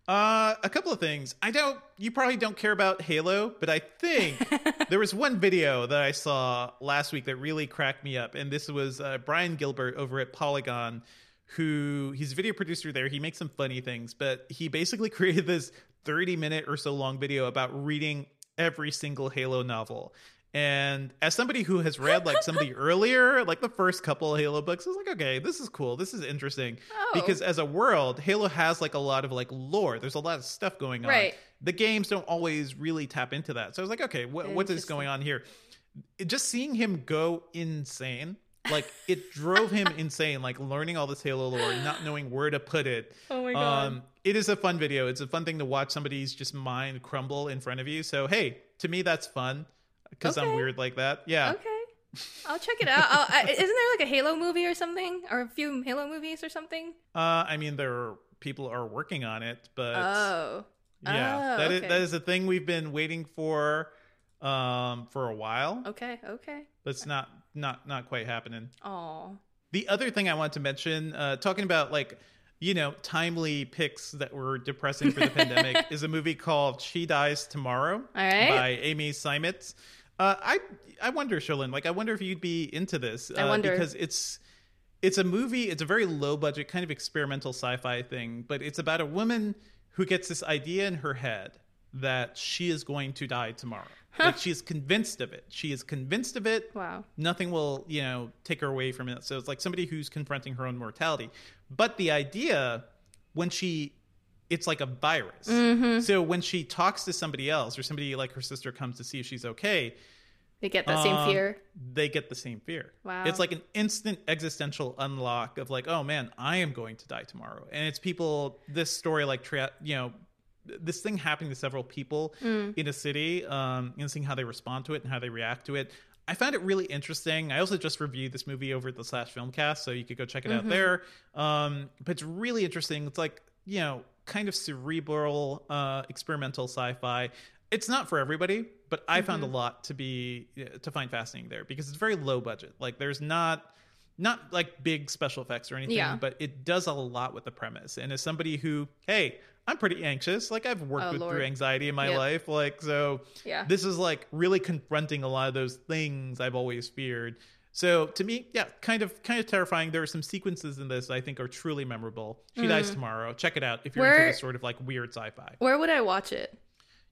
Speaker 1: Uh, a couple of things. I don't. You probably don't care about Halo, but I think there was one video that I saw last week that really cracked me up, and this was uh, Brian Gilbert over at Polygon, who he's a video producer there. He makes some funny things, but he basically created this thirty-minute or so long video about reading every single Halo novel. And as somebody who has read like some of the earlier, like the first couple of Halo books, I was like, okay, this is cool. This is interesting.
Speaker 2: Oh.
Speaker 1: Because as a world, Halo has like a lot of like lore. There's a lot of stuff going on.
Speaker 2: Right.
Speaker 1: The games don't always really tap into that. So I was like, okay, what, what is going on here? It, just seeing him go insane, like it drove him insane. Like learning all this Halo lore, not knowing where to put it.
Speaker 2: Oh my God.
Speaker 1: Um, it is a fun video. It's a fun thing to watch somebody's just mind crumble in front of you. So hey, to me that's fun because I'm weird like that. Yeah.
Speaker 2: Okay, I'll check it out. I'll, I, isn't there like a Halo movie or something, or a few Halo movies or something?
Speaker 1: Uh, I mean, there are people are working on it, but
Speaker 2: Oh,
Speaker 1: yeah,
Speaker 2: Oh,
Speaker 1: that is
Speaker 2: okay.
Speaker 1: that is a thing we've been waiting for um for a while.
Speaker 2: okay, okay.
Speaker 1: But it's not not not quite happening.
Speaker 2: Oh,
Speaker 1: The other thing I want to mention, uh, talking about like you know timely picks that were depressing for the pandemic, is a movie called She Dies Tomorrow
Speaker 2: All right.
Speaker 1: by Amy Seimetz. Uh, I I wonder, Cherlynn, like I wonder if you'd be into this.
Speaker 2: I
Speaker 1: uh,
Speaker 2: wonder.
Speaker 1: because it's it's a movie. It's a very low budget, kind of experimental sci-fi thing, but it's about a woman who gets this idea in her head that she is going to die tomorrow. like she is convinced of it. She is convinced of it.
Speaker 2: Wow.
Speaker 1: Nothing will, you know, take her away from it. So it's like somebody who's confronting her own mortality. But the idea when she it's like a virus.
Speaker 2: Mm-hmm.
Speaker 1: So when she talks to somebody else or somebody like her sister comes to see if she's okay,
Speaker 2: They get that same
Speaker 1: um,
Speaker 2: fear.
Speaker 1: They get the same fear.
Speaker 2: Wow.
Speaker 1: It's like an instant existential unlock of like, oh man, I am going to die tomorrow. And it's people. This story, like, tra- you know, this thing happening to several people
Speaker 2: Mm.
Speaker 1: in a city, um, and seeing how they respond to it and how they react to it. I found it really interesting. I also just reviewed this movie over at the Slash Filmcast, so you could go check it
Speaker 2: Mm-hmm.
Speaker 1: out there. Um, but it's really interesting. It's like you know, kind of cerebral, uh, experimental sci-fi. It's not for everybody, but I found a
Speaker 2: Mm-hmm.
Speaker 1: lot to be to find fascinating there because it's very low budget. Like there's not not like big special effects or anything,
Speaker 2: Yeah.
Speaker 1: but it does a lot with the premise. And as somebody who, hey, I'm pretty anxious. Like I've worked
Speaker 2: Oh,
Speaker 1: with,
Speaker 2: Lord.
Speaker 1: through anxiety in my
Speaker 2: Yep.
Speaker 1: life. Like so,
Speaker 2: Yeah.
Speaker 1: this is like really confronting a lot of those things I've always feared. So to me, yeah, kind of kind of terrifying. There are some sequences in this I think are truly memorable. She dies tomorrow. Check it out if you're
Speaker 2: Mm. Where-
Speaker 1: into this sort of like weird sci-fi.
Speaker 2: Where would I watch it?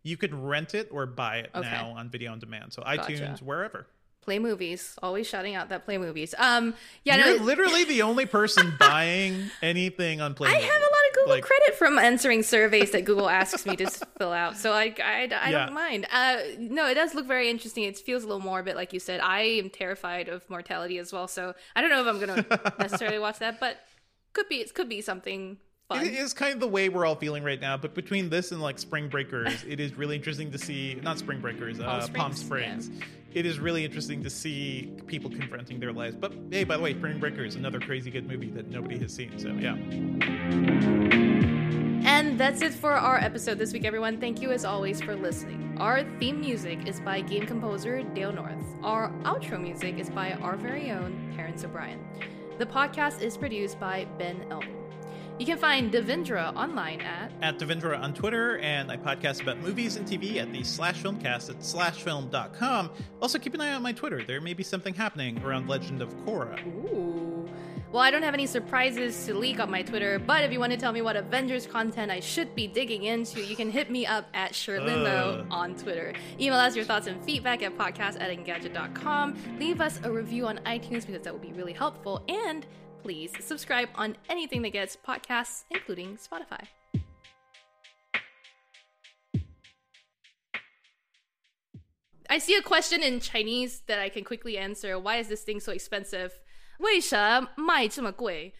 Speaker 1: You could rent it or buy it
Speaker 2: Okay.
Speaker 1: now on video on demand. So iTunes, wherever.
Speaker 2: Play movies. Always shouting out that play movies. Um, yeah,
Speaker 1: You're
Speaker 2: no,
Speaker 1: literally the only person buying anything on Play.
Speaker 2: I have a lot of Google
Speaker 1: Like-
Speaker 2: credit from answering surveys that Google asks me to fill out, so I, I, I
Speaker 1: Yeah.
Speaker 2: don't mind. Uh, no, it does look very interesting. It feels a little morbid, like you said. I am terrified of mortality as well, so I don't know if I'm going to necessarily watch that, but could be it could be something fun.
Speaker 1: It is kind of the way we're all feeling right now, but between this and like Spring Breakers, it is really interesting to see not Spring Breakers, uh, Palm
Speaker 2: Springs,
Speaker 1: Springs. It is really interesting to see people confronting their lives. But hey, by the way, Spring Breakers, another crazy good movie that nobody has seen. So yeah,
Speaker 2: And that's it for our episode this week, everyone. Thank you as always for listening. Our theme music is by game composer Dale North. Our outro music is by our very own Terrence O'Brien. The podcast is produced by Ben Elvin. You can find Devindra online at
Speaker 1: at Devindra on Twitter, and I podcast about movies and TV at the Slash Filmcast at slashfilm.com. Also, keep an eye on my Twitter. There may be something happening around Legend of Korra.
Speaker 2: Ooh. Well, I don't have any surprises to leak on my Twitter, but if you want to tell me what Avengers content I should be digging into, you can hit me up at Sherlindo
Speaker 1: Ugh.
Speaker 2: on Twitter. Email us your thoughts and feedback at podcast at engadget.com. Leave us a review on iTunes because that would be really helpful. And please subscribe on anything that gets podcasts, including Spotify. I see a question in Chinese that I can quickly answer. Why is this thing so expensive? 为什么卖这么贵？